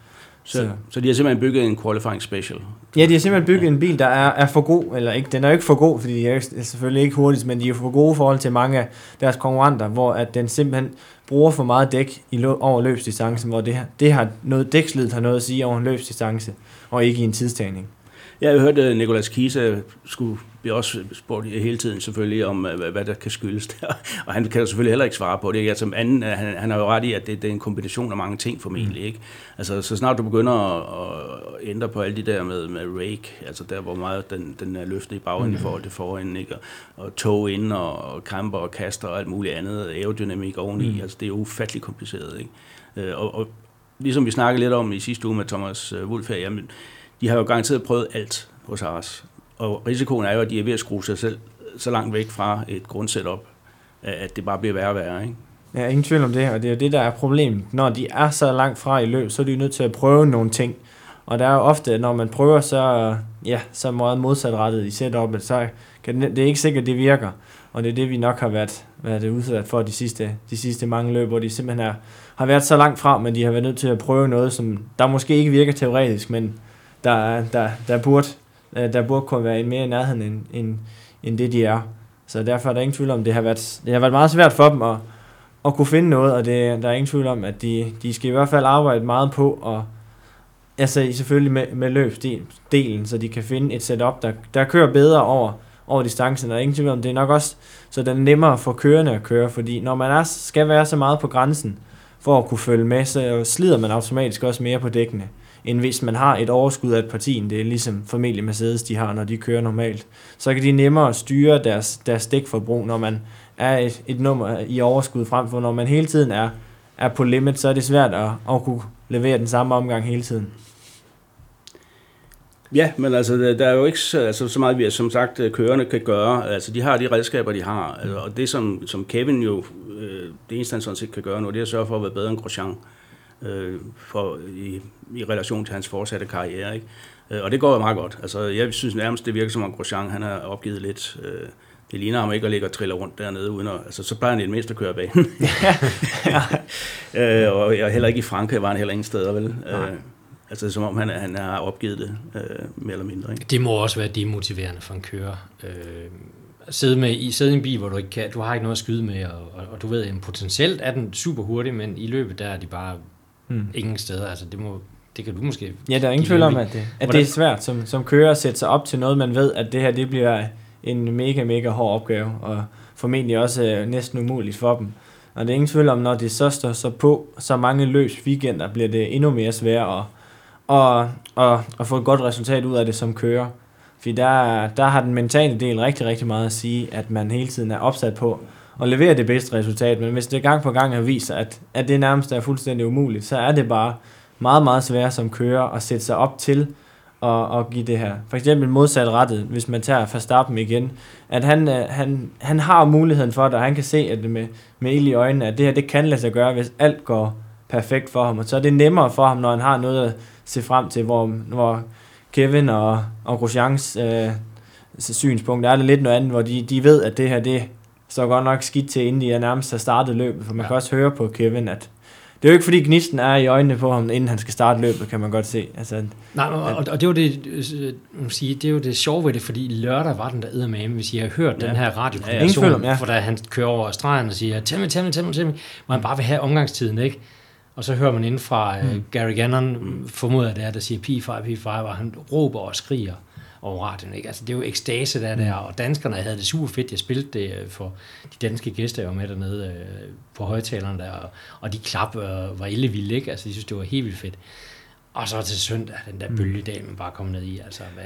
Så, Så- så. de har simpelthen bygget en qualifying special. Ja, de har simpelthen bygget en bil, der er, er for god, eller ikke, den er jo ikke for god, fordi de er selvfølgelig ikke hurtigst, men de er for gode i forhold til mange af deres konkurrenter, hvor at den simpelthen bruger for meget dæk i lø- over løbsdistancen, hvor det, her, det har noget, dækslid har noget at sige over en løbsdistance, og ikke i en tidstagning. Jeg har hørt, at Nicolas Kise skulle blive også spurgt hele tiden selvfølgelig om, øh, hvad, der kan skyldes der. <laughs> Og han kan jo selvfølgelig heller ikke svare på det. Altså, anden, øh, han, han har jo ret i, at det, det er en kombination af mange ting formentlig. Ikke? Altså, så snart du begynder at, at ændre på alle de der med, med rake, altså der, hvor meget den, den er løftet i bagenden mm. i forhold til forenden, ikke? Og, og tog ind og, og kamper og kaster og alt muligt andet, aerodynamik oveni. Mm. Altså, det er jo ufattelig kompliceret. Ikke? Øh, Og, og ligesom vi snakkede lidt om i sidste uge med Thomas Wulff her, jamen, de har jo garanteret prøvet alt hos Haas. Og risikoen er jo, at de er ved at skrue sig selv så langt væk fra et grundsetup, at det bare bliver værre og værre. Ikke? Ja, ingen tvivl om det, og det er jo det, der er problemet. Når de er så langt fra i løb, så er de jo nødt til at prøve nogle ting. Og der er jo ofte, når man prøver, så, ja, så meget modsatrettet i setupet, så kan det, det er ikke sikkert, at det virker. Og det er det, vi nok har været, været udsat for de sidste, de sidste mange løb, hvor de simpelthen er, har været så langt fra, men de har været nødt til at prøve noget, som der måske ikke virker teoretisk, men der, der, der, burde, øh, der burde kunne være mere i nærheden, end, end, end det de er. Så derfor er der ingen tvivl om, det har været, det har været meget svært for dem at, at kunne finde noget, og det, der er ingen tvivl om, at de, de skal i hvert fald arbejde meget på, og altså selvfølgelig med, med løbsdelen, så de kan finde et setup, der, der kører bedre over, over distancen, der er ingen tvivl om, det er nok også, så den nemmere for kørende at køre, fordi når man er, skal være så meget på grænsen, for at kunne følge med, så slider man automatisk også mere på dækkene, end hvis man har et overskud af et parti, det er ligesom familie Mercedes, de har, når de kører normalt. Så kan de nemmere styre deres, deres dækforbrug, når man er et, et nummer i overskud frem for, når man hele tiden er, er på limit, så er det svært at, at kunne levere den samme omgang hele tiden. Ja, men altså, der er jo ikke så, altså, så meget, vi som sagt øh, kørende kan gøre. Altså, de har de redskaber, de har. Altså, og det, som, som Kevin jo, øh, det eneste, han sådan set kan gøre nu, det er at sørge for at være bedre end Grosjean øh, for, i, i relation til hans fortsatte karriere. Ikke? Øh, og det går jo meget godt. Altså, jeg synes nærmest, det virker som om Grosjean, han har opgivet lidt. Øh, det ligner ham ikke at ligge og trille rundt dernede, uden at, altså, så plejer han i det mindste at køre banen. <laughs> <laughs> øh, og jeg, heller ikke i Frankrig var han heller ingen steder, vel? Øh, altså, som om han, han har opgivet det, øh, mere eller mindre. Ikke? Det må også være demotiverende for en kører. Øh, sidde, med, i, sidde i en bil, hvor du ikke kan, du har ikke noget at skyde med, og, og, og du ved, at potentielt er den super hurtig, men i løbet der er de bare Hmm. ingen steder. Altså, det, må, det kan du måske... Ja, der er ingen tvivl om, at, det, at Hvordan- det er svært som, som kører at sætte sig op til noget, man ved, at det her det bliver en mega, mega hård opgave, og formentlig også øh, næsten umuligt for dem. Og det er ingen tvivl om, når det så står så på så mange løs weekender, bliver det endnu mere svært at, at, at, at få et godt resultat ud af det som kører. Fordi der, der har den mentale del rigtig, rigtig meget at sige, at man hele tiden er opsat på at levere det bedste resultat. Men hvis det gang på gang har vist sig, at, at det nærmest er fuldstændig umuligt, så er det bare meget, meget svært som kører at sætte sig op til at, at give det her. For eksempel modsat rettet, hvis man tager Verstappen igen, at han, øh, han, han har muligheden for det, og han kan se at det med, med ild i øjnene, at det her det kan lade sig gøre, hvis alt går perfekt for ham. Og så er det nemmere for ham, når han har noget at se frem til, hvor, hvor Kevin og, og Grosjeans øh, synspunkt er det lidt noget andet, hvor de, de ved, at det her det står godt nok skidt til, inden de nærmest har startet løbet. For man Ja. kan også høre på Kevin, at det er jo ikke fordi gnisten er i øjnene på ham, inden han skal starte løbet, kan man godt se. Altså, Nej, og, og, og det var det, øh, kan sige, det er jo det sjove ved det, fordi lørdag var den der eddermame, hvis I har hørt Ja. den her radiokommunikation, om, ja. for da han kører over stregen og siger, tæl mig, tæl mig, tæl mig, tæl mig, hvor han bare vil have omgangstiden, ikke? Og så hører man inden fra mm. Gary Gannon, mm. formoder det er, der siger P5, P5, og han råber og skriger over radioen. Ikke? Altså, det er jo ekstase, der er der, og danskerne havde det super fedt. Jeg spillede det øh, for de danske gæster, jeg var med dernede øh, på højtalerne der, og, og de klap øh, var ellevilde, ikke? Altså, de synes, det var helt vildt fedt. Og så til søndag, den der Mm. bølgedal, man bare kom ned i. Altså, hvad,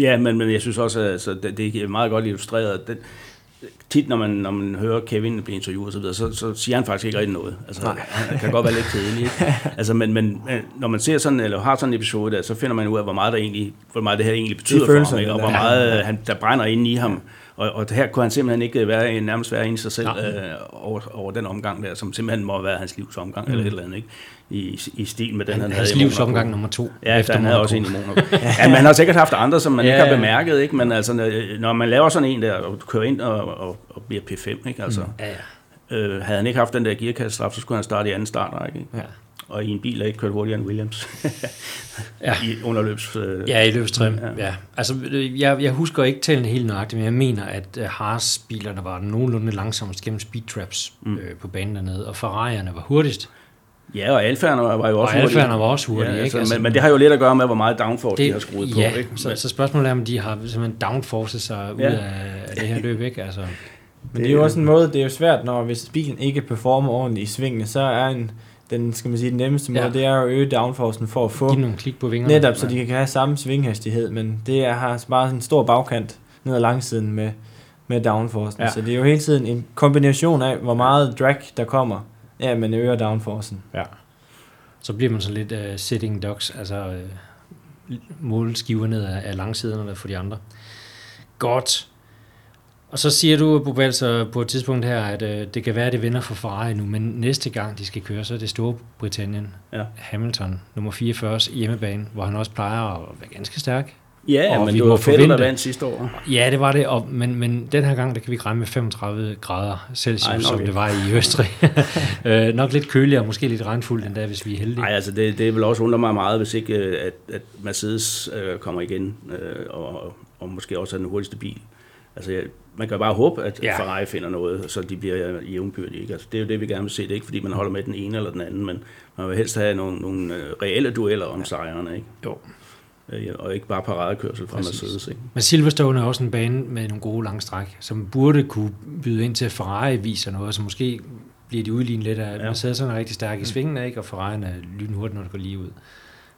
Ja, men, men jeg synes også, at altså, det, det er meget godt illustreret. Det, tit, når man, når man hører Kevin blive interviewet og så, videre, så, så siger han faktisk ikke rigtig noget. Altså, Nej. han kan godt være lidt kedelig. Ikke? <laughs> Altså, men, men når man ser sådan, eller har sådan en episode der, så finder man ud af, hvor meget, der egentlig, hvor meget det her egentlig betyder for ham, ikke? og hvor meget han, der brænder inde i ham. Og, og her kunne han simpelthen ikke være, nærmest være i sig selv Nej. øh, over, over den omgang der, som simpelthen må være hans livs omgang, mm. eller et eller andet, ikke? I, i stil med den, han, han, hans havde i livs omgang nummer to. Ja, efter han havde også en i Monaco. <laughs> ja, man har sikkert haft andre, som man Ja, ikke har bemærket, ikke? men altså, når- man laver sådan en der, og kører ind og, og, og bliver P5, ikke? Altså, Ja, ja. øh, havde han ikke haft den der gearkassestraf, så skulle han starte i anden startrække, ikke? ja. Og i en bil, der ikke kørt hurtigere end Williams <laughs> Ja. i underløbs... Øh, Ja, i løbstrim. Ja. Ja. Altså, øh, jeg, jeg husker ikke tallene helt nøjagtigt, men jeg mener, at uh, Haas-bilerne var nogenlunde langsomst gennem speed traps mm. øh, på banen dernede, og Ferrari'erne var hurtigst. ja, og Alfa'erne var jo også Og hurtige. Var også hurtige, ja, ikke? Altså, men, men det har jo lidt at gøre med, hvor meget downforce de har skruet ja, på. Ikke? Så, så spørgsmålet er, om de har simpelthen downforcet sig ud Ja. af, det her løb, ikke? Altså, Men det er jo også en måde, det er jo svært, når hvis bilen ikke performer ordentligt i svingene, så er en, den, skal man sige, den nemmeste måde, Ja. det er at øge downforcen for at få give nogle klik på vingerne. netop, så de kan have samme svinghastighed, men det er, har bare en stor bagkant ned ad langsiden med, med downforcen. Ja. Så det er jo hele tiden en kombination af, hvor meget drag der kommer, ja, man øger downforcen. Ja. Så bliver man så lidt uh, sitting ducks, altså uh, målskiver ned af, af langsiderne for de andre. Godt. Og så siger du, Bobal, så på et tidspunkt her, at uh, det kan være, at det vinder for Ferrari nu, men næste gang de skal køre, så er det Storbritannien. Ja. Hamilton, nummer 44, hjemmebane, hvor han også plejer at være ganske stærk. Ja, Og men vi det var Fettel, der vandt sidste år. Ja, det var det, og, men, men den her gang, der kan vi ikke regne med 35 grader Celsius, Ej, som ikke. det var i Østrig. <laughs> øh, nok lidt køligere, måske lidt regnfuldt endda, hvis vi er heldige. Nej, altså det, det vil også undre mig meget, hvis ikke øh, at, at Mercedes øh, kommer igen, øh, og, og måske også er den hurtigste bil. Altså, jeg, man kan bare håbe, at Ja. ja. Ferrari finder noget, så de bliver jævnbyrdige. Ikke? Altså, det er jo det, vi gerne vil se. Det er ikke, fordi man holder med den ene eller den anden, men man vil helst have nogle, nogle øh, reelle dueller om sejrene, ikke? Jo. Øh, og ikke bare paradekørsel fra. Mercedes. Ikke? Men Silverstone er også en bane med nogle gode lange stræk, som burde kunne byde ind til, at Ferrari viser noget, så måske bliver de udlignet lidt af, Ja. ja. Mercedes er rigtig stærk i svingene, ikke? og Ferrari er lynhurtigt, når det går lige ud.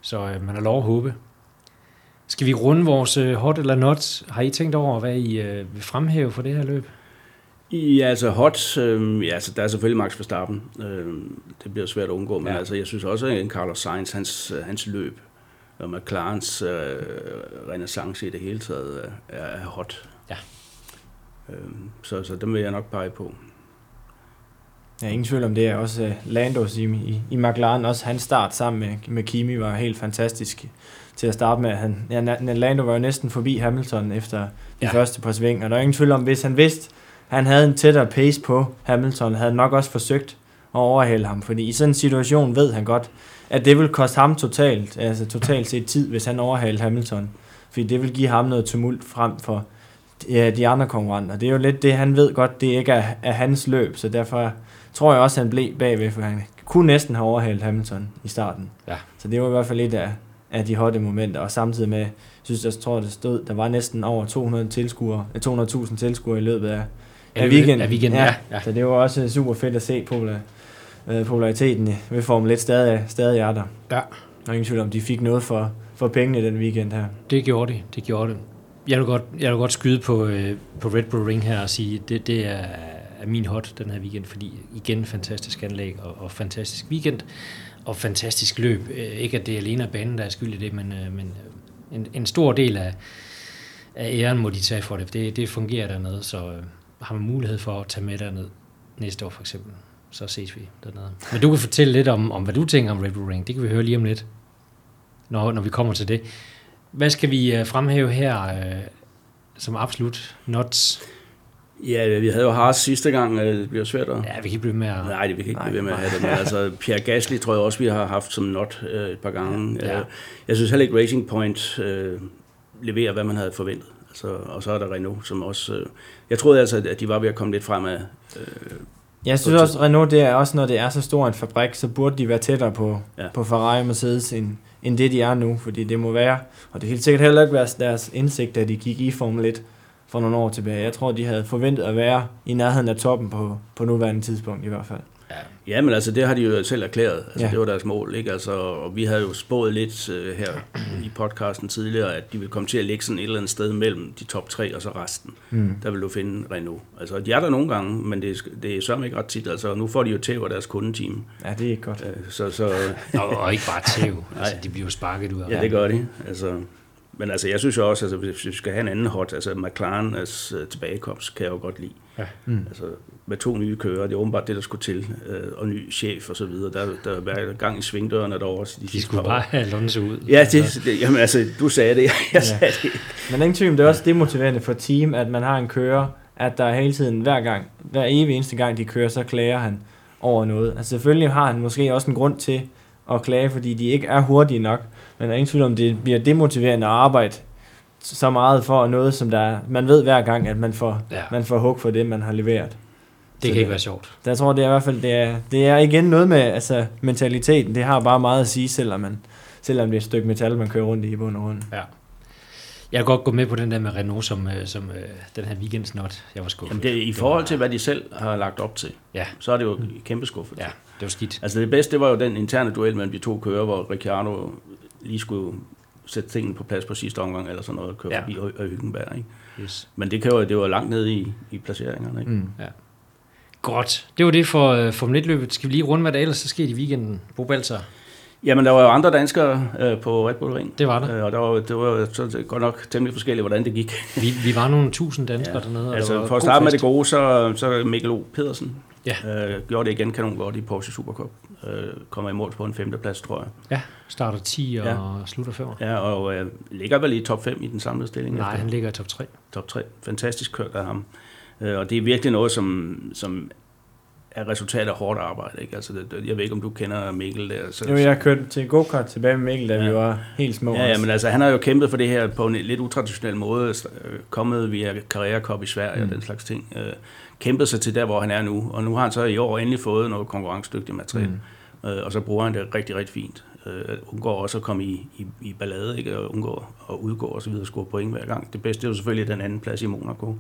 Så øh, man har lov at håbe. Skal vi runde vores øh, hot eller not? Har I tænkt over, hvad I øh, vil fremhæve for det her løb? Ja, altså hot, øh, ja, altså, der er selvfølgelig Max Verstappen. Øh, det bliver svært at undgå, men Ja. ja. altså, jeg synes også, at Carlos Sainz, hans, øh, hans løb, og McLarens øh, renaissance i det hele taget, er, er hot. Ja. Øh, så, så dem vil jeg nok pege på. Ja, ingen tvivl om det er også uh, Landos i, i, i McLaren, også hans start sammen med, med Kimi var helt fantastisk til at starte med. Han, ja, Lando var jo næsten forbi Hamilton efter de Ja. første par sving, og der er ingen tvivl om, hvis han vidste, at han havde en tættere pace på Hamilton, havde han nok også forsøgt at overhale ham, fordi i sådan en situation ved han godt, at det vil koste ham totalt, altså totalt set tid, hvis han overhalede Hamilton, fordi det vil give ham noget tumult frem for ja, de andre konkurrenter. Det er jo lidt det, han ved godt, det ikke er, er hans løb, så derfor tror jeg også, han blev bagved, for han kunne næsten have overhalet Hamilton i starten. Ja. Så det var i hvert fald lidt af, af de hotte momenter, og samtidig med, synes, jeg tror, det stod, der var næsten over 200 tilskuere, eh, 200.000 tilskuere i løbet af, af weekenden. Af weekenden, ja. ja. Så det var også super fedt at se polar, øh, populariteten ved Formel 1 stadig, stadig er der. Ja. Og ingen tvivl om, de fik noget for, for pengene den weekend her. Det gjorde det, det gjorde det. Jeg vil godt, jeg vil godt skyde på, øh, på Red Bull Ring her og sige, det, det er, er min hot den her weekend, fordi igen fantastisk anlæg og, og fantastisk weekend og fantastisk løb. Øh, ikke at det er alene er banen, der er skyld i det, men, øh, men øh, en, en stor del af, af æren må de tage for det. Det, det fungerer dernede, så øh, har man mulighed for at tage med derned næste år for eksempel, så ses vi dernede. Men du kan fortælle lidt om, om hvad du tænker om Red Bull Ring. Det kan vi høre lige om lidt, når, når vi kommer til det. Hvad skal vi øh, fremhæve her øh, som absolut nuts? Ja, vi havde jo Haas sidste gang, øh, det bliver svært at... Ja, vi kan ikke blive med at... Nej, det vi kan ikke Nej, blive ved med at have det. Men altså, Pierre Gasly tror jeg også, vi har haft som not øh, et par gange. Ja. Ja. Jeg synes heller ikke Racing Point øh, leverer, hvad man havde forventet. Altså, og så er der Renault, som også... Øh, jeg troede altså, at de var ved at komme lidt fremad. Øh, Jeg synes også, Renault, det er også, når det er så stor en fabrik, så burde de være tættere på, ja. På Ferrari og Mercedes, end, end det de er nu. Fordi det må være, og det er helt sikkert heller ikke være deres indsigt, da de gik i Formel 1 for nogle år tilbage. Jeg tror, de havde forventet at være i nærheden af toppen på, på nuværende tidspunkt i hvert fald. Ja. ja, men altså det har de jo selv erklæret. Altså, Ja. Det var deres mål, ikke? Altså, og vi havde jo spået lidt uh, her i podcasten tidligere, at de ville komme til at ligge sådan et eller andet sted mellem de top tre og så resten. Mm. Der vil du finde Renault. Altså, de er der nogle gange, men det er, det er sørme ikke ret tit. Altså, nu får de jo tæv af deres kundeteam. Ja, det er ikke godt. Uh, så, så Og, og ikke bare tæv. altså, Nej. de bliver jo sparket ud af ja, det gør de. Altså, men altså, jeg synes jo også, altså, hvis vi skal have en anden hot, altså McLaren's uh, tilbagekomst, kan jeg jo godt lide. Ja. Mm. Altså, med to nye kører, det er åbenbart det, der skulle til, øh, og ny chef og så videre. Der, der er hver gang i svingdørene derovre. De, De skulle bare år. have Alonso ud. Ja, det, det, jamen altså, du sagde det, <laughs> jeg Ja. sagde det. Men er ingen tvivl det er også demotiverende for team, at man har en kører, at der hele tiden, hver gang, hver evig eneste gang, de kører, så klager han over noget. Altså selvfølgelig har han måske også en grund til at klage, fordi de ikke er hurtige nok, men der er ingen tvivl om, det bliver demotiverende at arbejde så meget for noget, som der er. Man ved hver gang, at man får, Ja. man får hug for det, man har leveret. Det Så kan ikke være sjovt. Der tror jeg, det er i hvert fald, det er, det er igen noget med altså, mentaliteten. Det har bare meget at sige, selvom, man, selvom det er et stykke metal, man kører rundt i i bund og grund. Ja. Jeg kan godt gå med på den der med Renault som, øh, som øh, den her weekendsnot. Jeg var skuffet. Jamen det, I forhold til, hvad de selv har lagt op til, Ja. så er det jo kæmpe skuffet. Ja, det var skidt. Altså det bedste, det var jo den interne duel mellem de to kører, hvor Ricciardo lige skulle sætte tingene på plads på sidste omgang, eller sådan noget, og køre Ja. ja. forbi og, og Hyggenberg, ikke? Yes. Men det, kan jo, det var langt nede i, i placeringerne, ikke? Mm. Godt. Det var det for uh, Formel 1-løbet. Skal vi lige runde, hvad der ellers er sket i weekenden? Bo Balser. Jamen, der var jo andre danskere øh, på Red Bull Ring. Det var der. Øh, og der var, det var jo så det er godt nok temmelig forskelligt, hvordan det gik. Vi, vi var nogle tusind <laughs> danskere ja. dernede. og der Altså, var for at starte med det gode, så, så Mikkel O. Pedersen Ja. øh, gjorde det igen kanon godt i Porsche Supercup. Øh, kommer i mål på en femteplads, tror jeg. Ja, starter 10 og Ja. slutter 5. Ja, og øh, ligger vel i top 5 i den samlede stilling. Nej, efter han ligger i top 3. top 3. Fantastisk kørt af ham. Øh, og det er virkelig noget, som, som er resultat af hårdt arbejde. Ikke? Altså, det, jeg ved ikke, om du kender Mikkel der. Så, Jo, jeg kørte til go-kart tilbage med Mikkel, da ja. vi var helt små. Ja, ja, men altså, han har jo kæmpet for det her på en lidt utraditionel måde, øh, kommet via Carrera Cup i Sverige mm. og den slags ting. Øh, kæmpet sig til der, hvor han er nu, og nu har han så i år endelig fået noget konkurrencedygtigt materiale, mm. øh, og så bruger han det rigtig, rigtig fint. Undgår også at komme i, i, i ballade, ikke? og undgår at udgå og så videre, score point hver gang. Det bedste er jo selvfølgelig den anden plads i Monaco,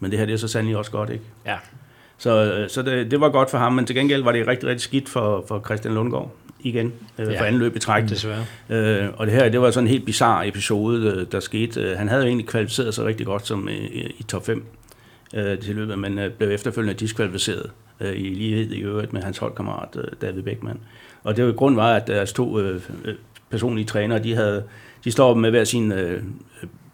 men det her det er så sandelig også godt, ikke? Ja. Så, øh, så det, det var godt for ham, men til gengæld var det rigtig, rigtig skidt for, for Christian Lundgaard igen, øh, Ja. for anden løb i træk. Desværre. Øh, og det her, det var sådan en helt bizarre episode, øh, der skete. Øh, Han havde jo egentlig kvalificeret sig rigtig godt som øh, i top 5 øh, til løbet, men øh, blev efterfølgende diskvalificeret øh, i lighed i øvrigt med hans holdkammerat øh, David Beckmann. Og det var grund var, at deres to øh, personlige trænere, de, havde, de står med hver sin øh,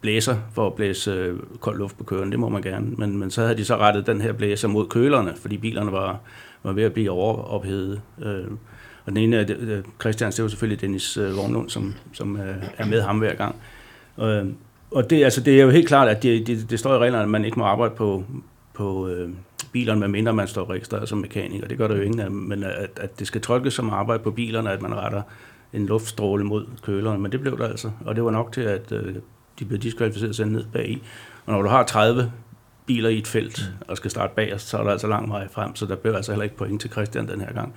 blæser for at blæse øh, kold luft på køren, det må man gerne. Men, men så havde de så rettet den her blæser mod kølerne, fordi bilerne var, var ved at blive overophedet. Øh, og den ene af øh, Christians, det var selvfølgelig Dennis øh, Vognlund, som, som øh, er med ham hver gang. Øh, og det, altså, det er jo helt klart, at det, det, det står i reglerne, at man ikke må arbejde på, på øh, bilerne, medmindre man står registreret som mekaniker. Det gør der jo ingen af, men at, at det skal tolkes som arbejde på bilerne, at man retter en luftstråle mod kølerne. Men det blev der altså, og det var nok til, at øh, de blev diskvalificeret og sendt ned bag i. Og når du har 30 biler i et felt og skal starte bag så er der altså lang vej frem, så der blev altså heller ikke point til Christian den her gang.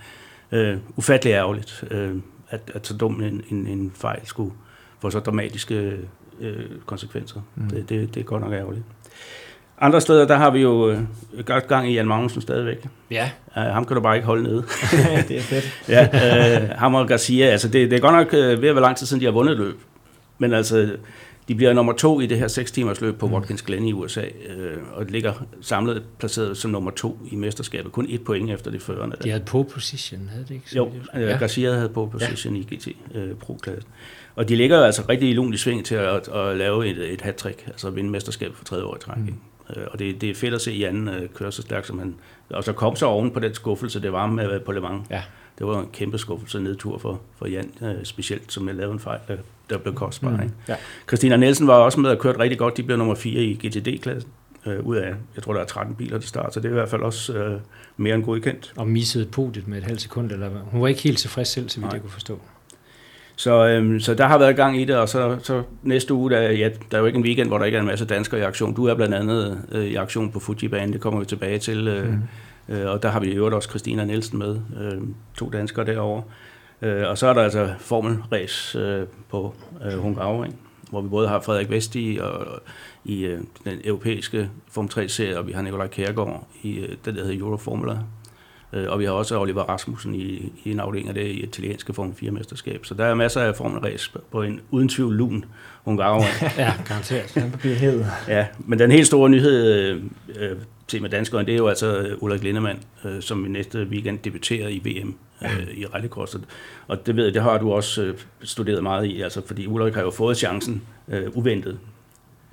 Øh, ufattelig ærgerligt, øh, at, at så dum en, en, en fejl skulle få så dramatiske øh, konsekvenser. Mm. Det, det, det er godt nok ærgerligt. Andre steder, der har vi jo øh, godt gang i Jan Magnussen stadigvæk. Ja, Uh, ham kan du bare ikke holde nede. <laughs> det er fedt. ja, øh, ham og Garcia, altså det, det er godt nok øh, ved at være lang tid siden, de har vundet et løb. Men altså, de bliver nummer to i det her 6 timers løb på Mm. Watkins Glen i USA, øh, og ligger samlet placeret som nummer to i mesterskabet. Kun et point efter det førende. de havde pole position, havde det ikke? så Jo, øh, ja. Garcia havde på position ja. i GT øh, Pro-klassen. Og de ligger jo altså rigtig i lun i sving til at, at lave et, et hat-trick, altså at vinde mesterskabet for tredje år i træk. Mm. Mm. Og det, det er fedt at se Jan øh, køre så stærkt, som han... Og så kom så oven på den skuffelse, det var med være på Le Mans. Ja. Det var en kæmpe skuffelse nedtur for, for Jan, øh, specielt som jeg lavede en fejl, der, der blev kostbar. Mm. Ikke? Ja. Christina Nielsen var også med og kørt rigtig godt. De blev nummer 4 i GTD-klassen. Øh, ud af, jeg tror, der er 13 biler til start, så det er i hvert fald også øh, mere end godkendt. Og missede podiet med et halvt sekund, eller hvad? Hun var ikke helt tilfreds selv, så vidt Nej. jeg kunne forstå. Så, øhm, så der har været gang i det, og så, så næste uge, der, ja, der er jo ikke en weekend, hvor der ikke er en masse danskere i aktion. Du er blandt andet øh, i aktion på Fuji-banen, det kommer vi tilbage til. Øh, Mm. øh, og der har vi i øvrigt også Christina Nielsen med, øh, to danskere derovre. Øh, og så er der altså formelræs øh, på øh, Hungaroring, hvor vi både har Frederik Vesti og, i øh, den europæiske Form 3-serie, og vi har Nikolaj Kjærgaard i øh, den, der hedder Euroformula. Øh, og vi har også Oliver Rasmussen i, i en afdeling af det italienske Formel 4-mesterskab. Så der er masser af Formel Race på en uden tvivl lun Hungaroring. <laughs> ja, garanteret. Han bliver hed. Ja, men den helt store nyhed øh, øh til med danskeren, det er jo altså Ulrik Lindemann, øh, som i næste weekend debuterer i VM øh, i rallycross. Og det ved jeg, det har du også øh, studeret meget i, altså, fordi Ulrik har jo fået chancen øh, uventet.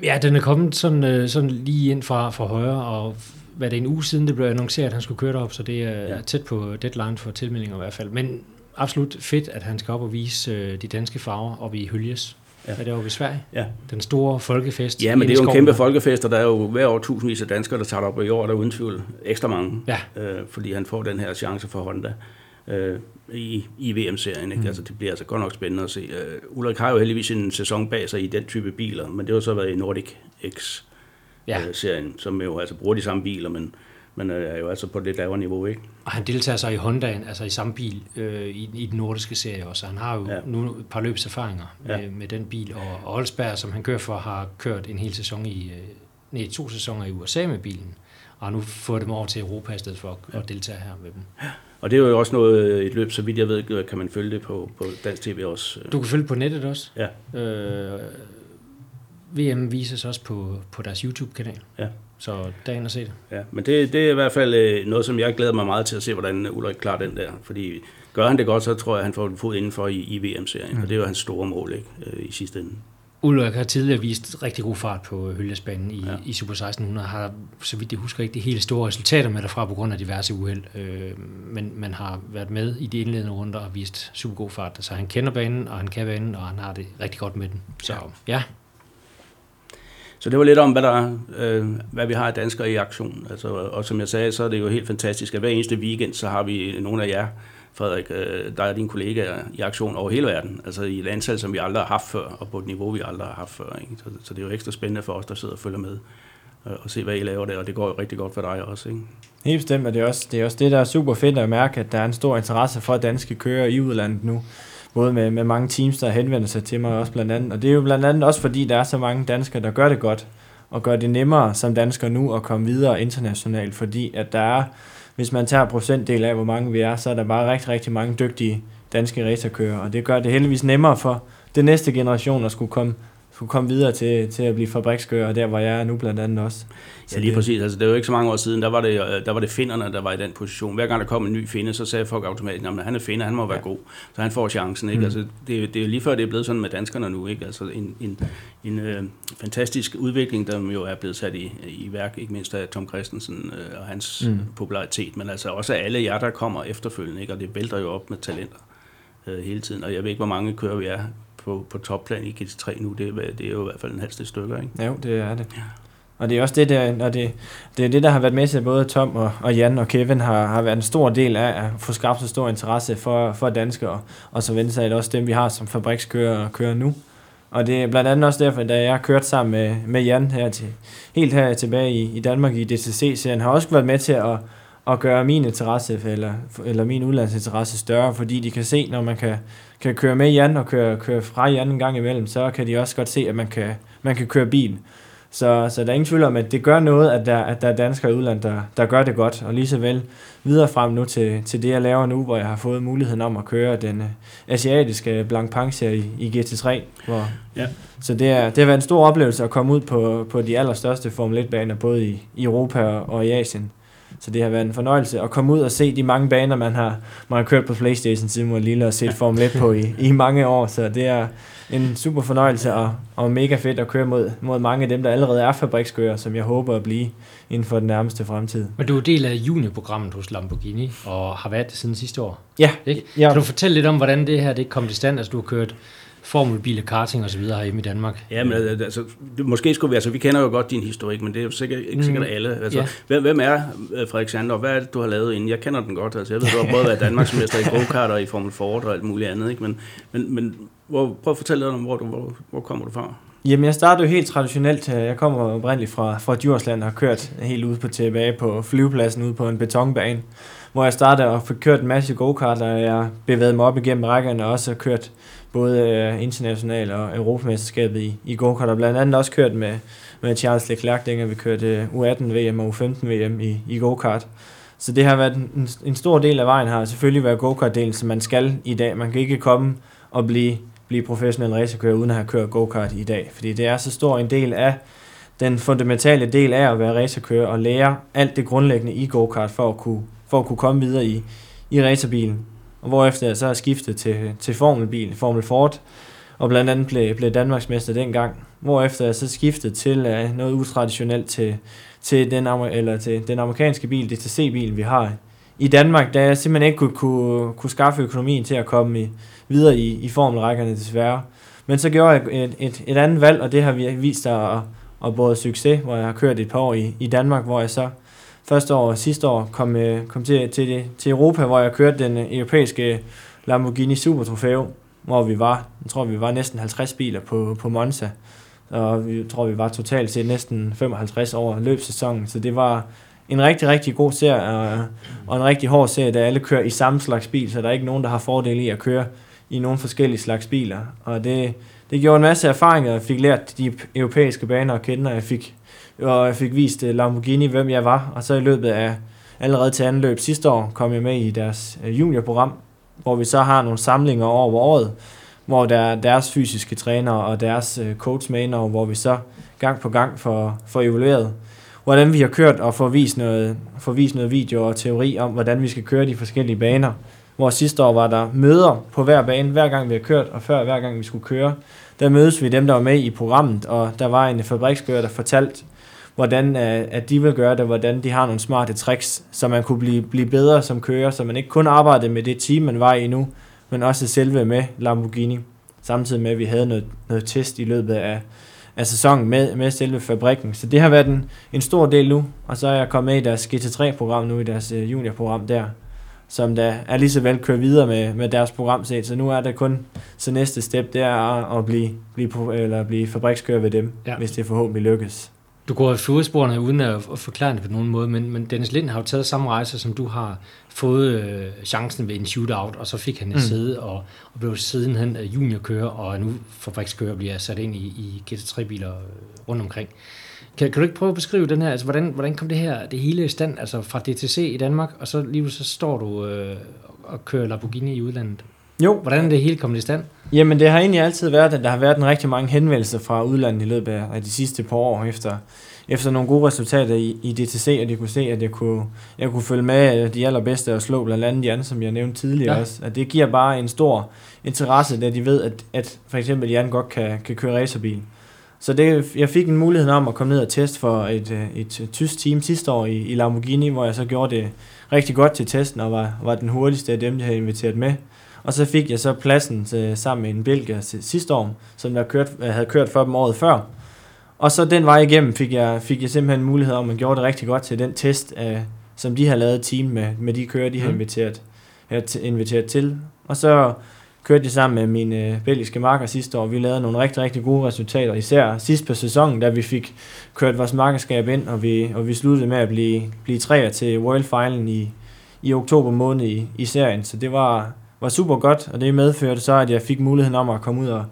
Ja, den er kommet sådan, øh, sådan lige ind fra, fra højre, og hvad det er en uge siden, det blev annonceret, at han skulle køre derop, så det er ja. tæt på deadline for tilmeldinger i hvert fald. Men absolut fedt, at han skal op og vise øh, de danske farver op i Høljes. Ja. Er det jo i Sverige? Ja. Den store folkefest. Ja, men det er jo en kæmpe folkefest, og der er jo hver år tusindvis af danskere, der tager op, og i år der er uden tvivl ekstra mange, ja. øh, fordi han får den her chance for Honda øh, i, i VM-serien. Ikke? Mm. Altså, det bliver altså godt nok spændende at se. Uh, Ulrik har jo heldigvis en sæson bag sig i den type biler, men det har så været i Nordic X-serien, ja. uh, som jo altså bruger de samme biler, men men øh, er jo altså på et lidt lavere niveau, ikke? Og han deltager så i Hondaen, altså i samme bil øh, i, i den nordiske serie også. Han har jo ja. nu et par løbserfaringer med, ja. med den bil, og, Olsberg, som han kører for, har kørt en hel sæson i, øh, nej, to sæsoner i USA med bilen, og har nu fået dem over til Europa i stedet for at, ja. at deltage her med dem. Ja. Og det er jo også noget, et løb, så vidt jeg ved, kan man følge det på, på dansk tv også. Du kan følge på nettet også? Ja. Øh, VM vises også på, på deres YouTube-kanal. Ja. Så dagen at se det. Ja, men det, det er i hvert fald øh, noget, som jeg glæder mig meget til at se, hvordan Ulrik klarer den der. Fordi gør han det godt, så tror jeg, at han får en fod indenfor i, i VM-serien. Mm. Og det er jo hans store mål ikke, øh, i sidste ende. Ulrik har tidligere vist rigtig god fart på Høljesbanen i, ja. i Super 1600, har, så vidt jeg husker, ikke de helt store resultater med derfra på grund af diverse uheld, øh, men man har været med i de indledende runder og vist super god fart. Så han kender banen, og han kan banen, og han har det rigtig godt med den. Så ja, så det var lidt om, hvad, der, øh, hvad vi har af danskere i aktion. Altså, og som jeg sagde, så er det jo helt fantastisk, at hver eneste weekend, så har vi nogle af jer, Frederik, øh, der er dine kollegaer i aktion over hele verden. Altså i et antal, som vi aldrig har haft før, og på et niveau, vi aldrig har haft før. Ikke? Så, så det er jo ekstra spændende for os, der sidder og følger med øh, og se, hvad I laver der, og det går jo rigtig godt for dig også. Ikke? Helt bestemt, og det er, også, det er også det, der er super fedt at mærke, at der er en stor interesse for danske kører i udlandet nu både med, med mange teams, der henvender sig til mig også blandt andet. Og det er jo blandt andet også fordi, der er så mange danskere, der gør det godt, og gør det nemmere som dansker nu at komme videre internationalt, fordi at der er, hvis man tager procentdel af, hvor mange vi er, så er der bare rigtig, rigtig mange dygtige danske racerkører, og det gør det heldigvis nemmere for den næste generation at skulle komme skulle komme videre til, til at blive fabrikskører, der hvor jeg er nu blandt andet også. Så ja, lige det, præcis. Altså, det er jo ikke så mange år siden, der var, det, øh, der var det finderne, der var i den position. Hver gang der kom en ny finde, så sagde folk automatisk, at han er finder, han må være ja. god. Så han får chancen. Ikke? Mm. Altså, det, det er jo lige før, det er blevet sådan med danskerne nu. Ikke? Altså, en, en, en øh, fantastisk udvikling, der jo er blevet sat i, i værk, ikke mindst af Tom Christensen øh, og hans mm. popularitet, men altså også alle jer, der kommer efterfølgende. Ikke? Og det vælter jo op med talenter øh, hele tiden. Og jeg ved ikke, hvor mange kører vi er på, på topplan i GT3 nu. Det, det er jo i hvert fald en halv stykker, ikke? Jo, det er det. Ja. Og det er også det, der, og det, det, er det, der har været med til, både Tom og, og Jan og Kevin har, har været en stor del af at få skabt så stor interesse for, for danskere, og så sig også dem, vi har som fabrikskører kører nu. Og det er blandt andet også derfor, da jeg kørt sammen med, med Jan her til, helt her tilbage i, i Danmark i DCC-serien, har også været med til at, at gøre min interesse eller, eller min udlandsinteresse større, fordi de kan se, når man kan, kan køre med Jan og køre, køre fra Jan en gang imellem, så kan de også godt se, at man kan, man kan køre bil. Så, så der er ingen tvivl om, at det gør noget, at der, at der er danskere i udlandet, der, der gør det godt. Og lige så vel videre frem nu til, til det, jeg laver nu, hvor jeg har fået muligheden om at køre den uh, asiatiske Blancpain i, i GT3. Hvor, ja. Så det, er, det har været en stor oplevelse at komme ud på, på de allerstørste Formel 1-baner, både i, i Europa og i Asien. Så det har været en fornøjelse at komme ud og se de mange baner, man har, man har kørt på Playstation siden man lille og set Formel 1 på i, i mange år. Så det er en super fornøjelse og, og mega fedt at køre mod, mod mange af dem, der allerede er fabrikskører, som jeg håber at blive inden for den nærmeste fremtid. Men du er del af juniorprogrammet hos Lamborghini og har været det siden sidste år. Ja. Ikke? ja. Kan du fortælle lidt om, hvordan det her det kom til stand? Altså du har kørt formelbiler, karting og så videre herhjemme i Danmark. Ja, men altså, det, måske skulle vi, altså vi kender jo godt din historik, men det er jo sikkert, ikke sikkert mm. alle. Altså, ja. hvem, hvem er øh, Frederik Sander, og hvad er det, du har lavet inden? Jeg kender den godt, altså jeg ved, du har både været Danmarksmester i go-kart og i Formel Ford og alt muligt andet, ikke? Men, men, men hvor, prøv at fortælle lidt om, hvor, du, hvor, hvor kommer du fra? Jamen, jeg startede jo helt traditionelt. Jeg kommer oprindeligt fra, fra Djursland og har kørt helt ude på tilbage på flyvepladsen ude på en betonbane, hvor jeg startede og fik kørt en masse go-kart, og jeg bevægede mig op igennem rækkerne og også kørt både øh, international og Europamesterskabet i, i go-kart, og blandt andet også kørt med, med Charles Leclerc, dengang vi kørte øh, U18 VM og U15 VM i, i go-kart. Så det har været en, en stor del af vejen har selvfølgelig været go-kart-delen, som man skal i dag. Man kan ikke komme og blive, blive professionel racerkører uden at have kørt go-kart i dag, fordi det er så stor en del af den fundamentale del af at være racerkører og lære alt det grundlæggende i go-kart for at kunne, for at kunne komme videre i, i racerbilen. Og hvorefter jeg så har skiftet til, til Formelbil, Formel Ford, og blandt andet blev, blev Danmarksmester dengang. Hvorefter jeg så skiftede til uh, noget utraditionelt til, til, den, eller til den amerikanske bil, DTC-bilen, vi har i Danmark, da jeg simpelthen ikke kunne, kunne, kunne skaffe økonomien til at komme i, videre i, i formelrækkerne desværre. Men så gjorde jeg et, et, et andet valg, og det har vi vist sig at, at både succes, hvor jeg har kørt et par år i, i Danmark, hvor jeg så første år og sidste år kom, øh, kom til, til, til Europa, hvor jeg kørte den øh, europæiske Lamborghini Super Trofeo, hvor vi var, jeg tror vi var næsten 50 biler på, på Monza, og vi tror vi var totalt set næsten 55 over løbsæsonen, så det var en rigtig, rigtig god serie, og, og en rigtig hård serie, da alle kører i samme slags bil, så der er ikke nogen, der har fordel i at køre i nogle forskellige slags biler, og det, det gjorde en masse erfaringer, jeg fik lært de europæiske baner at kende, og jeg fik, og jeg fik vist øh, Lamborghini, hvem jeg var, og så i løbet af allerede til anden løb sidste år, kom jeg med i deres øh, juniorprogram, hvor vi så har nogle samlinger over året, hvor der er deres fysiske træner og deres øh, coachmaner, hvor vi så gang på gang får, får evalueret, hvordan vi har kørt og får vist noget, får vist noget video og teori om, hvordan vi skal køre de forskellige baner. Hvor sidste år var der møder på hver bane, hver gang vi har kørt, og før hver gang vi skulle køre. Der mødes vi dem, der var med i programmet, og der var en fabrikskører, der fortalte, hvordan øh, at de vil gøre det, hvordan de har nogle smarte tricks, så man kunne blive, blive bedre som kører, så man ikke kun arbejdede med det team, man var i nu, men også selve med Lamborghini. Samtidig med, at vi havde noget, noget test i løbet af, af sæsonen med, med selve fabrikken. Så det har været en, en stor del nu, og så er jeg kommet med i deres GT3-program nu, i deres uh, juniorprogram der, som der er lige så vel kørt videre med, med deres program set. Så nu er det kun så næste step, det er at blive, blive, eller blive fabrikskører ved dem, ja. hvis det forhåbentlig lykkes. Du går i fodsporene uden at, forklare det på nogen måde, men, men Dennis Lind har jo taget samme rejse, som du har fået øh, chancen ved en shootout, og så fik han et mm. sæde og, og blev sidenhen øh, juniorkører, og nu fabrikskører bliver sat ind i, i GT3-biler øh, rundt omkring. Kan, kan du ikke prøve at beskrive den her, altså hvordan, hvordan kom det her, det hele i stand, altså fra DTC i Danmark, og så lige så står du øh, og kører Lamborghini i udlandet? Jo. Hvordan er det hele kommet i stand? Jamen, det har egentlig altid været, at der har været en rigtig mange henvendelser fra udlandet i løbet af de sidste par år, efter, efter nogle gode resultater i, i DTC, og de kunne se, at jeg kunne, jeg kunne følge med de allerbedste og slå blandt andet de andre, som jeg nævnte tidligere ja. også. At det giver bare en stor interesse, da de ved, at, at for eksempel Jan godt kan, kan køre racerbil. Så det, jeg fik en mulighed om at komme ned og teste for et, et, et tysk team sidste år i, i Lamborghini, hvor jeg så gjorde det rigtig godt til testen og var, var den hurtigste af dem, de havde inviteret med. Og så fik jeg så pladsen til, sammen med en belgier sidste år, som der kørt, havde kørt for dem året før. Og så den vej igennem fik jeg, fik jeg simpelthen mulighed om, at gjorde det rigtig godt til den test, af, som de har lavet team med, med de kører, de har mhm. inviteret, inviteret til. Og så kørte jeg sammen med mine øh, belgiske marker sidste år. Vi lavede nogle rigtig, rigtig gode resultater, især sidst på sæsonen, da vi fik kørt vores markerskab ind, og vi, og vi sluttede med at blive, blive træer til World Finalen i, i oktober måned i, i serien. Så det var, var super godt, og det medførte så, at jeg fik muligheden om at komme ud og,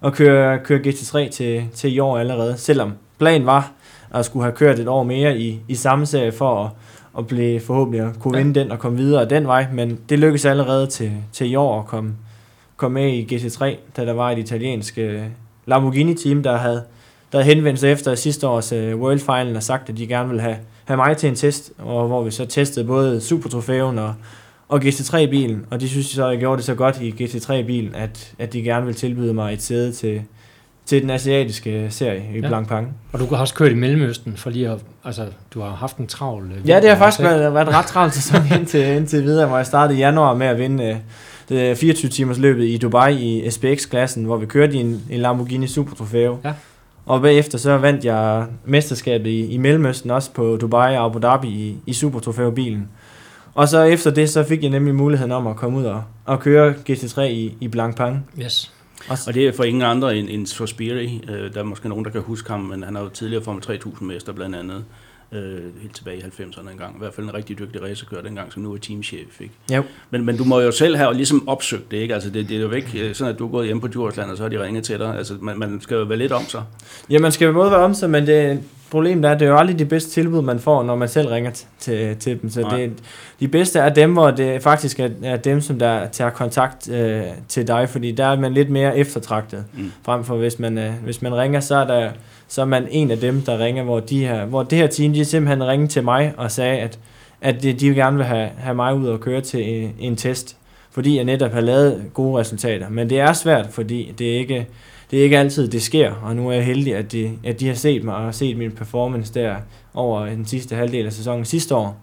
og køre, køre GT3 til, til i år allerede, selvom planen var at skulle have kørt et år mere i, i samme serie for at, at blive forhåbentlig at kunne vinde ja. den og komme videre den vej, men det lykkedes allerede til, til i år at komme, komme med i GT3, da der var et italiensk Lamborghini-team, der havde, der havde henvendt sig efter sidste års uh, World Final og sagt, at de gerne ville have, have mig til en test, og hvor vi så testede både Super Trofæen og, og GT3-bilen, og de synes så, jeg gjorde det så godt i GT3-bilen, at, at de gerne vil tilbyde mig et sæde til, til den asiatiske serie i ja. Blancpain. Og du har også kørt i Mellemøsten, for lige at, altså, du har haft en travl... Øh, ja, det har faktisk været, været ret travl sæson indtil, indtil videre, hvor jeg startede i januar med at vinde det 24 timers løbet i Dubai i SPX-klassen, hvor vi kørte i en, en Lamborghini Super Trofeo. Ja. Og bagefter så vandt jeg mesterskabet i, i Mellemøsten også på Dubai og Abu Dhabi i, i Super Trofeo-bilen. Og så efter det, så fik jeg nemlig muligheden om at komme ud og, og køre GT3 i, i Blancpain. Yes. Og det er for ingen andre end, end Sospiri. Øh, der er måske nogen, der kan huske ham, men han er jo tidligere Formel 3000 mester blandt andet. Øh, helt tilbage i 90'erne engang. I hvert fald en rigtig dygtig racerkører dengang, som nu er teamchef. Ikke? Jo. Men, men du må jo selv have ligesom opsøgt det, ikke? Altså det, det er jo ikke øh, sådan, at du er gået hjem på Djursland, og så har de ringet til dig. Altså man, man skal jo være lidt om sig. Ja, man skal jo både være om sig, men det, problemet er, at det er jo aldrig de bedste tilbud, man får, når man selv ringer til, til dem. Så Nej. det, de bedste er dem, hvor det faktisk er, er dem, som der tager kontakt øh, til dig, fordi der er man lidt mere eftertragtet. Mm. Frem for hvis man, øh, hvis man ringer, så er, der, så er man en af dem, der ringer, hvor, de her, hvor det her team, de simpelthen ringede til mig og sagde, at, at de, gerne vil have, have mig ud og køre til en, en test, fordi jeg netop har lavet gode resultater. Men det er svært, fordi det ikke, det er ikke altid, det sker, og nu er jeg heldig, at de, at de har set mig og har set min performance der over den sidste halvdel af sæsonen sidste år.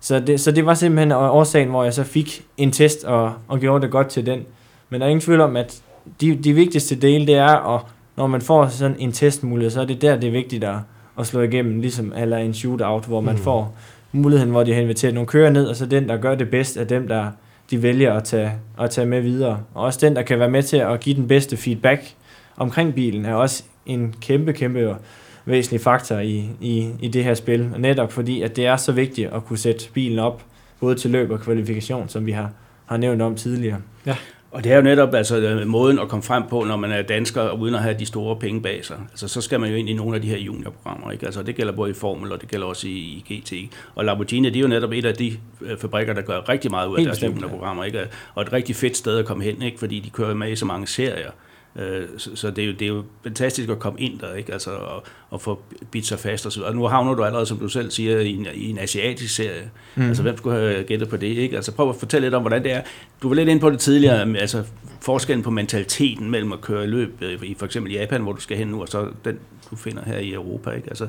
Så det, så det var simpelthen årsagen, hvor jeg så fik en test og, og gjorde det godt til den. Men der er ingen tvivl om, at de, de vigtigste dele, det er, at når man får sådan en testmulighed, så er det der, det er vigtigt at, at slå igennem, ligesom eller en shootout, hvor man Mm. får muligheden, hvor de har inviteret nogle kører ned, og så den, der gør det bedst, er dem, der de vælger at tage, at tage med videre. Og også den, der kan være med til at give den bedste feedback omkring bilen, er også en kæmpe, kæmpe væsentlig faktor i, i, i det her spil. Og netop fordi, at det er så vigtigt at kunne sætte bilen op, både til løb og kvalifikation, som vi har, har nævnt om tidligere. Og det er jo netop altså, øh, måden at komme frem på, når man er dansker, og uden at have de store penge bag sig. Altså, så skal man jo ind i nogle af de her juniorprogrammer. Ikke? Altså, det gælder både i Formel, og det gælder også i, i GT. Og Lamborghini, det er jo netop et af de øh, fabrikker, der gør rigtig meget ud af Helt deres bestemt, ja. juniorprogrammer. Ikke? Og et rigtig fedt sted at komme hen, ikke? fordi de kører med i så mange serier. Øh, Så, så det, er jo, det er jo fantastisk at komme ind der, ikke? Altså, og, og få bidt sig fast og så. Og nu havner du allerede, som du selv siger, i en, i en asiatisk serie. Mm. Altså, hvem skulle have gættet på det, ikke? Altså, prøv at fortælle lidt om, hvordan det er. Du var lidt inde på det tidligere, mm. altså forskellen på mentaliteten mellem at køre løb øh, i for eksempel Japan, hvor du skal hen nu, og så den, du finder her i Europa, ikke? Altså,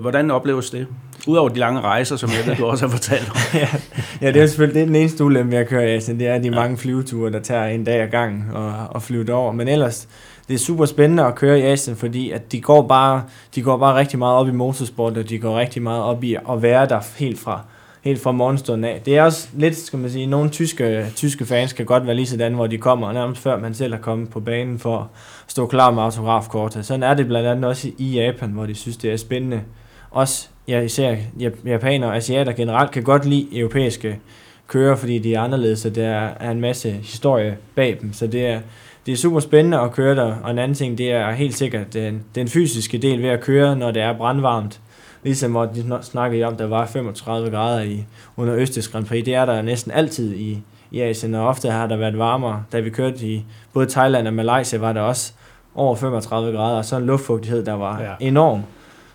hvordan opleves det? Udover de lange rejser, som jeg ved, du også har fortalt om. <laughs> ja, ja, det er selvfølgelig det er den eneste ulempe, jeg kører i Asien, det er de mange flyveture, der tager en dag ad gangen og, og flyve derover. Men ellers, det er super spændende at køre i Asien, fordi at de går bare, de går bare rigtig meget op i motorsport, og de går rigtig meget op i at være der helt fra, helt fra morgenstunden af. Det er også lidt, skal man sige, nogle tyske, tyske fans kan godt være lige sådan, hvor de kommer, nærmest før man selv er kommet på banen for at stå klar med autografkortet. Sådan er det blandt andet også i Japan, hvor de synes, det er spændende. Også ja, især japanere og asiater generelt kan godt lide europæiske kører, fordi de er anderledes, og der er en masse historie bag dem. Så det er, det er super spændende at køre der. Og en anden ting, det er helt sikkert den, den fysiske del ved at køre, når det er brandvarmt. Ligesom hvor de snak- snakkede om, der var 35 grader i, under Østers Grand Prix. Det er der næsten altid i, i Asien, og ofte har der været varmere. Da vi kørte i både Thailand og Malaysia, var der også over 35 grader, og så en luftfugtighed, der var Ja. enorm.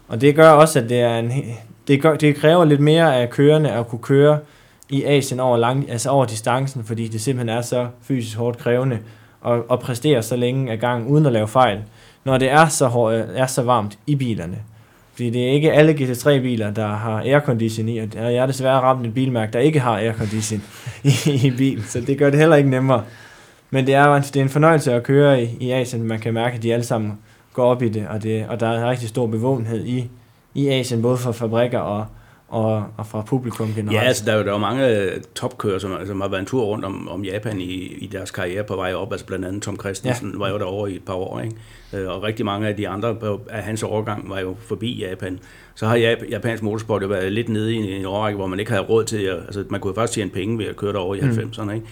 Og det gør også, at det, er en, det, gør, det kræver lidt mere af kørende at kunne køre i Asien over, lang, altså over distancen, fordi det simpelthen er så fysisk hårdt krævende at, at præstere så længe af gang uden at lave fejl, når det er så, hårdt, er så varmt i bilerne. Fordi det er ikke alle GT3-biler, der har aircondition i, og jeg er desværre ramt en bilmærke, der ikke har aircondition i, <laughs> i bilen, så det gør det heller ikke nemmere. Men det er, en- det er en fornøjelse at køre i, i Asien, man kan mærke, at de alle sammen går op i det, og, det, og der er en rigtig stor bevågenhed i, i Asien, både for fabrikker og, og, og fra publikum generelt. Ja, altså, der er jo, der er mange øh, topkører, som, som har været en tur rundt om, om Japan i, i deres karriere på vej op. Altså blandt andet Tom Christensen ja. var jo derovre i et par år, ikke? Øh, Og rigtig mange af de andre af hans overgang var jo forbi Japan. Så har Jap- japansk motorsport jo været lidt nede i en, årrække, hvor man ikke havde råd til at... Altså, man kunne faktisk tjene penge ved at køre derovre i Mm. 90'erne, ikke?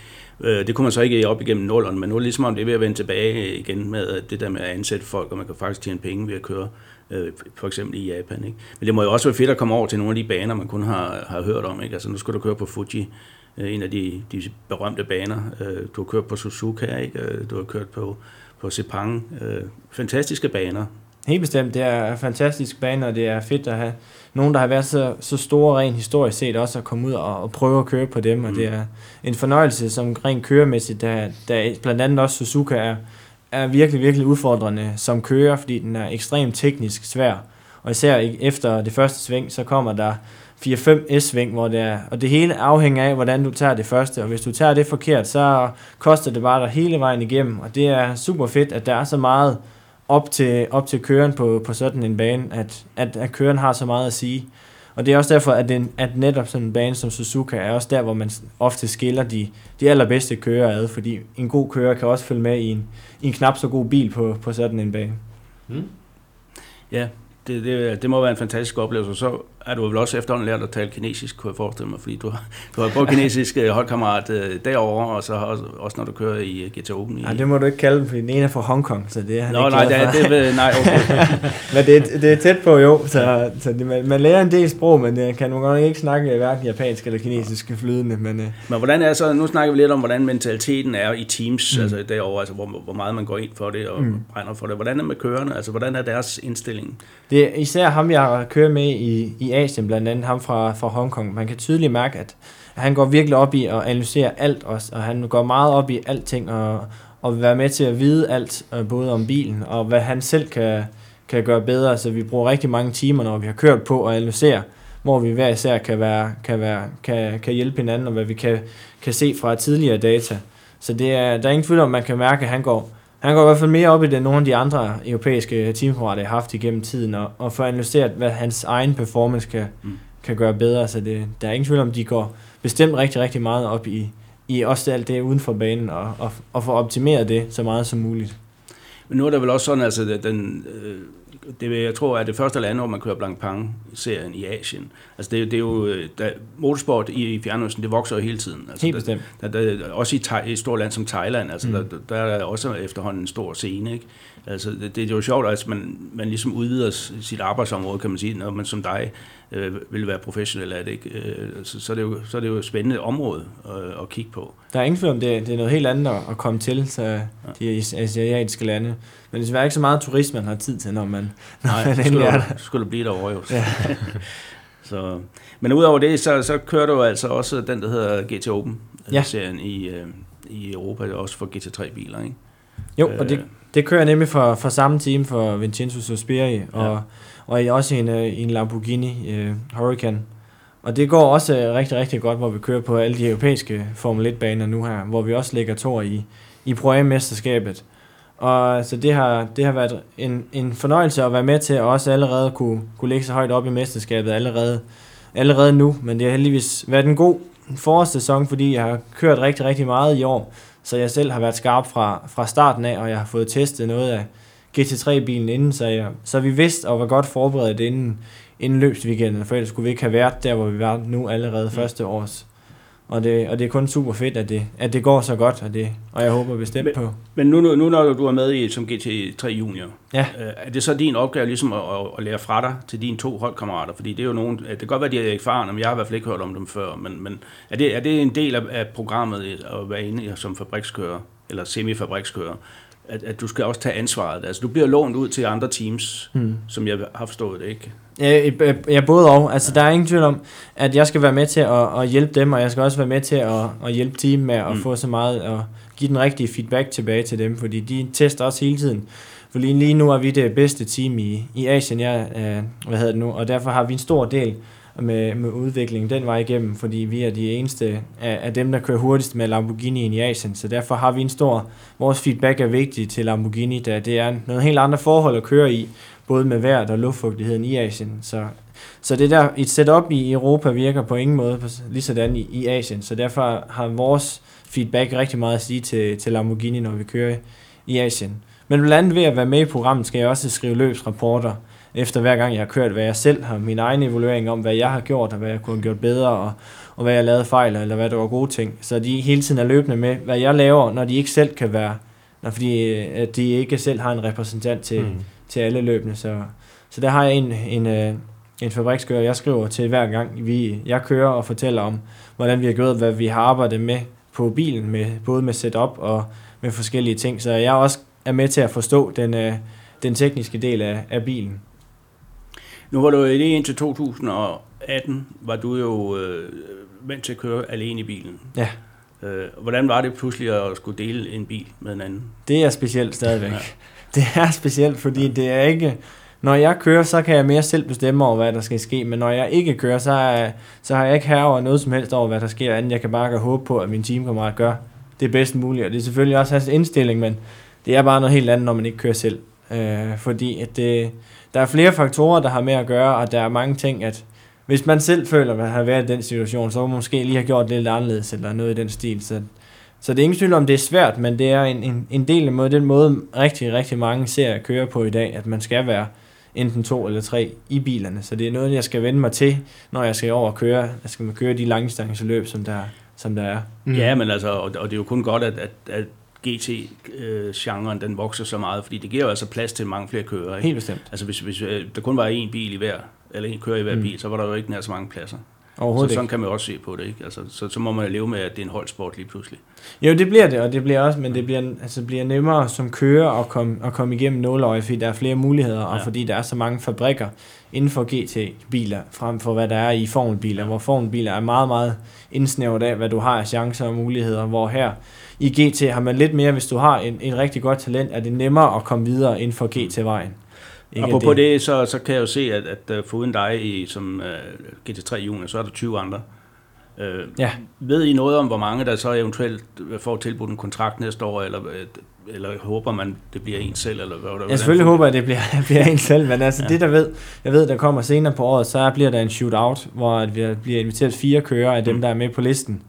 Øh, Det kunne man så ikke op igennem nullerne, men nu er det ligesom om det er ved at vende tilbage igen med det der med at ansætte folk, og man kan faktisk tjene penge ved at køre øh, for eksempel i Japan. Ikke? Men det må jo også være fedt at komme over til nogle af de baner, man kun har, har hørt om. Ikke? Altså nu skal du køre på Fuji, øh, en af de, de berømte baner. Øh, Du har kørt på Suzuka, ikke? Øh, du har kørt på, på Sepang. Øh, Fantastiske baner. Helt bestemt, det er en fantastisk bane, og det er fedt at have nogen, der har været så, så store rent historisk set, også at komme ud og, og prøve at køre på dem, og Mm. det er en fornøjelse som rent køremæssigt, der, der blandt andet også Suzuka er, er virkelig, virkelig udfordrende som kører, fordi den er ekstremt teknisk svær, og især efter det første sving, så kommer der 4-5 S-sving, hvor det er, og det hele afhænger af, hvordan du tager det første, og hvis du tager det forkert, så koster det bare dig hele vejen igennem, og det er super fedt, at der er så meget op til, op til køren på, på sådan en bane, at, at, at køren har så meget at sige. Og det er også derfor, at, den, at netop sådan en bane som Suzuka er også der, hvor man ofte skiller de, de allerbedste kører ad, fordi en god kører kan også følge med i en, i en knap så god bil på, på sådan en bane. Mm. Ja, det, det, det må være en fantastisk oplevelse. Så er du vel også efterhånden lært at tale kinesisk, kunne jeg forestille mig, fordi du har, du har både kinesisk øh, holdkammerat øh, derovre, og så også, også når du kører i øh, GTA Open. I, Nej, det må du ikke kalde dem, fordi den ene er fra Hongkong, så det er han Nå, ikke nej, det, for. det, nej, okay. <laughs> men det, er- det er tæt på jo, så, så det, man, man lærer en del sprog, men det kan man godt ikke snakke hverken japansk eller kinesisk flydende, men øh, Men hvordan er så, nu snakker vi lidt om, hvordan mentaliteten er i teams, mm. altså derovre, altså hvor, hvor meget man går ind for det og mm. brænder for det. Hvordan er med kørende, altså hvordan er deres indstilling? Det er især ham, jeg kører med i, i Asien, blandt andet ham fra, fra Hongkong. Man kan tydeligt mærke, at han går virkelig op i at analysere alt også, og han går meget op i alting, og, og vil være med til at vide alt, øh, både om bilen, og hvad han selv kan, kan gøre bedre. Så vi bruger rigtig mange timer, når vi har kørt på at analysere, hvor vi hver især kan, være, kan, være, kan, kan hjælpe hinanden, og hvad vi kan, kan se fra tidligere data. Så det er, der er ingen tvivl om, man kan mærke, at han går, han går i hvert fald mere op i det, end nogle af de andre europæiske teamkammerater har haft igennem tiden, og, og får analyseret, hvad hans egen performance kan, Mm. kan gøre bedre. Så det, der er ingen tvivl om, de går bestemt rigtig, rigtig meget op i, i også alt det uden for banen, og, og, og få optimeret det så meget som muligt. Men nu er det vel også sådan, altså den, øh, det jeg tror er det første land, hvor man kører Blanc Pang-serien i Asien. Altså det, det er jo, øh, der, motorsport i, i fjernøsten, det vokser jo hele tiden. Altså Helt der, bestemt. der, der, også i, Thai, et stort land som Thailand, altså mm. Der, der er der også efterhånden en stor scene. Ikke? Altså det, det er jo sjovt, at man, man ligesom udvider sit arbejdsområde, kan man sige, når man som dig øh, vil være professionel af det. Ikke? Øh, så, så, er det jo, så er det jo et spændende område øh, at kigge på. Der er ingen tvivl om, det, det er noget helt andet at, komme til, så de asiatiske lande. Men det er ikke så meget turisme, man har tid til, når man, når Nej, man skulle, er der. skulle blive derovre jo. Ja. <laughs> så, men udover det, så, så kører du altså også den, der hedder GT Open Ja. ja. serien i, øh, i Europa, også for GT3-biler, ikke? Jo, og det, Øh, Det kører nemlig for, for samme team for Vincenzo Sospiri, og, Ja og også i en, øh, i en Lamborghini øh, uh, Hurricane. Og det går også øh, rigtig, rigtig godt, hvor vi kører på alle de europæiske Formel 1-baner nu her, hvor vi også ligger to i, i Pro mesterskabet Og så det har, det har været en, en fornøjelse at være med til, og også allerede kunne, kunne ligge så højt op i mesterskabet allerede, allerede nu. Men det har heldigvis været en god forårssæson, fordi jeg har kørt rigtig, rigtig meget i år. Så jeg selv har været skarp fra, fra starten af, og jeg har fået testet noget af GT3-bilen inden, så, jeg, så vi vidste og var godt forberedt inden, inden løbsweekenden, for ellers skulle vi ikke have været der, hvor vi var nu allerede første års. Og det, og det er kun super fedt, at det, at det går så godt, og, det, og jeg håber bestemt Men- på. Men nu, nu, nu når du er med i som GT3 Junior, Ja. øh, er det så din opgave ligesom at, at, at lære fra dig til dine to holdkammerater? Fordi det er jo nogen, det kan godt være, de er erfarne, men jeg har i hvert fald ikke hørt om dem før. Men, men er, det, er det en del af, af programmet at være inde som fabrikskører, eller semifabrikskører, at, at du skal også tage ansvaret? Altså du bliver lånt ud til andre teams, Hmm. som jeg har forstået det, ikke? Ja, ja, både og. Altså, der er ingen tvivl om, at jeg skal være med til at, at hjælpe dem, og jeg skal også være med til at, at hjælpe team med at Mm. få så meget og give den rigtige feedback tilbage til dem, fordi de tester også hele tiden. For lige, lige nu er vi det bedste team i, i Asien, jeg, øh, hvad hedder det nu, og derfor har vi en stor del med, med udviklingen den vej igennem, fordi vi er de eneste af, af dem, der kører hurtigst med Lamborghini i Asien, så derfor har vi en stor, vores feedback er vigtig til Lamborghini, da det er noget helt andre forhold at køre i, både med vejret og luftfugtigheden i Asien. Så, så det der, et setup i Europa virker på ingen måde på, lige sådan i, i Asien, så derfor har vores feedback rigtig meget at sige til, til Lamborghini, når vi kører i Asien. Men blandt andet ved at være med i programmet, skal jeg også skrive løbsrapporter, efter hver gang jeg har kørt, hvad jeg selv har, min egen evaluering om, hvad jeg har gjort, og hvad jeg kunne have gjort bedre, og, og hvad jeg lavede fejl, eller hvad der var gode ting. Så de hele tiden er løbende med, hvad jeg laver, når de ikke selv kan være, når fordi øh, at de ikke selv har en repræsentant til, Mm. til alle løbende. Så, så der har jeg en, en, øh, en fabrikskører, jeg skriver til hver gang, vi, jeg kører og fortæller om, hvordan vi har gjort, hvad vi har arbejdet med på bilen, med, både med setup og med forskellige ting. Så jeg også er med til at forstå den, øh, den tekniske del af, af bilen. Nu var du i det indtil 2018, var du jo øh, vant til at køre alene i bilen. Ja. Øh, hvordan var det pludselig at skulle dele en bil med en anden? Det er specielt stadigvæk. Ja. Ja. <laughs> Det er specielt, fordi det er ikke... Når jeg kører, så kan jeg mere selv bestemme over, hvad der skal ske, men når jeg ikke kører, så, er, så har jeg ikke herre over noget som helst over, hvad der sker, andet jeg kan bare håbe på, at min teamkammerat gør det bedst muligt, og det er selvfølgelig også hans indstilling, men det er bare noget helt andet, når man ikke kører selv. Øh, fordi at det, der er flere faktorer, der har med at gøre, og der er mange ting, at hvis man selv føler, at man har været i den situation, så må man måske lige have gjort det lidt anderledes, eller noget i den stil. Så, så det er ingen tvivl om, det er svært, men det er en, en, en del af måde, den måde, rigtig, rigtig mange ser at køre på i dag, at man skal være enten to eller tre i bilerne. Så det er noget, jeg skal vende mig til, når jeg skal over og køre. Jeg skal køre de langdistanceløb, som der, som der er. Mm. Ja, men altså, og, og det er jo kun godt, at, at, at GT-genren den vokser så meget, fordi det giver jo altså plads til mange flere kører. Ikke? Helt bestemt. Altså hvis, hvis øh, der kun var én bil i hver, eller en kører i hver mm. bil, så var der jo ikke nær så mange pladser. Overhovedet så sådan ikke. kan man også se på det, ikke? Altså, så, så må man jo leve med, at det er en holdsport lige pludselig. Jo, det bliver det, og det bliver også, men det bliver, altså, bliver nemmere som kører at komme, at komme igennem nåløje, fordi der er flere muligheder, og Ja. fordi der er så mange fabrikker inden for GT-biler, frem for hvad der er i formelbiler, Ja. hvor formelbiler er meget, meget indsnævret af, hvad du har af chancer og muligheder, hvor her i GT har man lidt mere, hvis du har en, en rigtig godt talent, er det nemmere at komme videre inden for GT-vejen. Og på, på det, så, så kan jeg jo se, at, at uh, foruden dig i, som uh, GT3 junior, så er der 20 andre. Uh, Ja. Ved I noget om, hvor mange der så eventuelt får tilbudt en kontrakt næste år, eller, øh, eller håber man, det bliver en selv? Eller hvad, Jeg selvfølgelig håber, at det bliver, <laughs> bliver en selv, men altså ja. Det der ved, jeg ved, der kommer senere på året, så bliver der en shootout, hvor at vi bliver inviteret fire kører af dem, Mm. der er med på listen.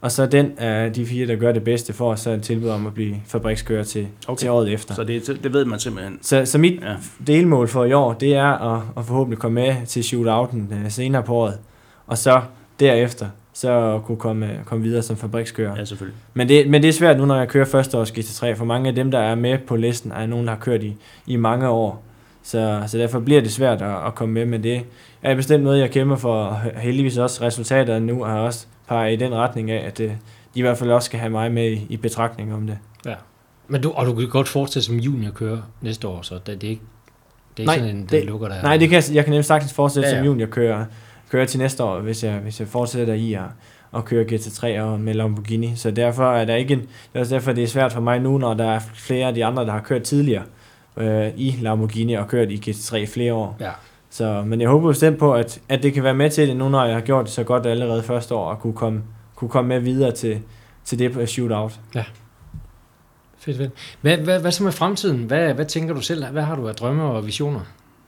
Og så den af de fire, der gør det bedste for os, så et tilbud om at blive fabrikskører til, okay. Til året efter. Så det, det ved man simpelthen. Så, så mit Ja. delmål for i år, det er at, at forhåbentlig komme med til shootouten øh, senere på året. Og så derefter, så kunne komme, komme videre som fabrikskører. Ja, selvfølgelig. Men det, men det er svært nu, når jeg kører første års GT3, for mange af dem, der er med på listen, er nogen, der har kørt i, i mange år. Så, så derfor bliver det svært at, at komme med, men det er bestemt noget, jeg kæmper for, og heldigvis også resultaterne nu har også peget i den retning af, at øh, de i hvert fald også skal have mig med i, i betragtning om det. Men du, og du kan godt fortsætte som juniorkører næste år, så det, det er ikke, det er Nej, ikke sådan en, det- lukker der. Nej, det kan, jeg- jeg kan nemt sagtens fortsætte Ja, ja, ja. som junior kører, kører til næste år, hvis jeg, hvis jeg fortsætter i at, at køre GT3 og med Lamborghini. Så derfor er der ikke en, det er også derfor, det er svært for mig nu, når der er flere af de andre, der har kørt tidligere øh, i Lamborghini og kørt i GT3 i flere år. Ja. Så, men jeg håber bestemt på, at, at det kan være med til det nu, når jeg har gjort det så godt allerede første år, og kunne komme, kunne komme med videre til, til det på shootout. Fedt, fedt. Hvad, hvad, hvad så med fremtiden? Hvad, hvad tænker du selv? Hvad har du af drømme og visioner?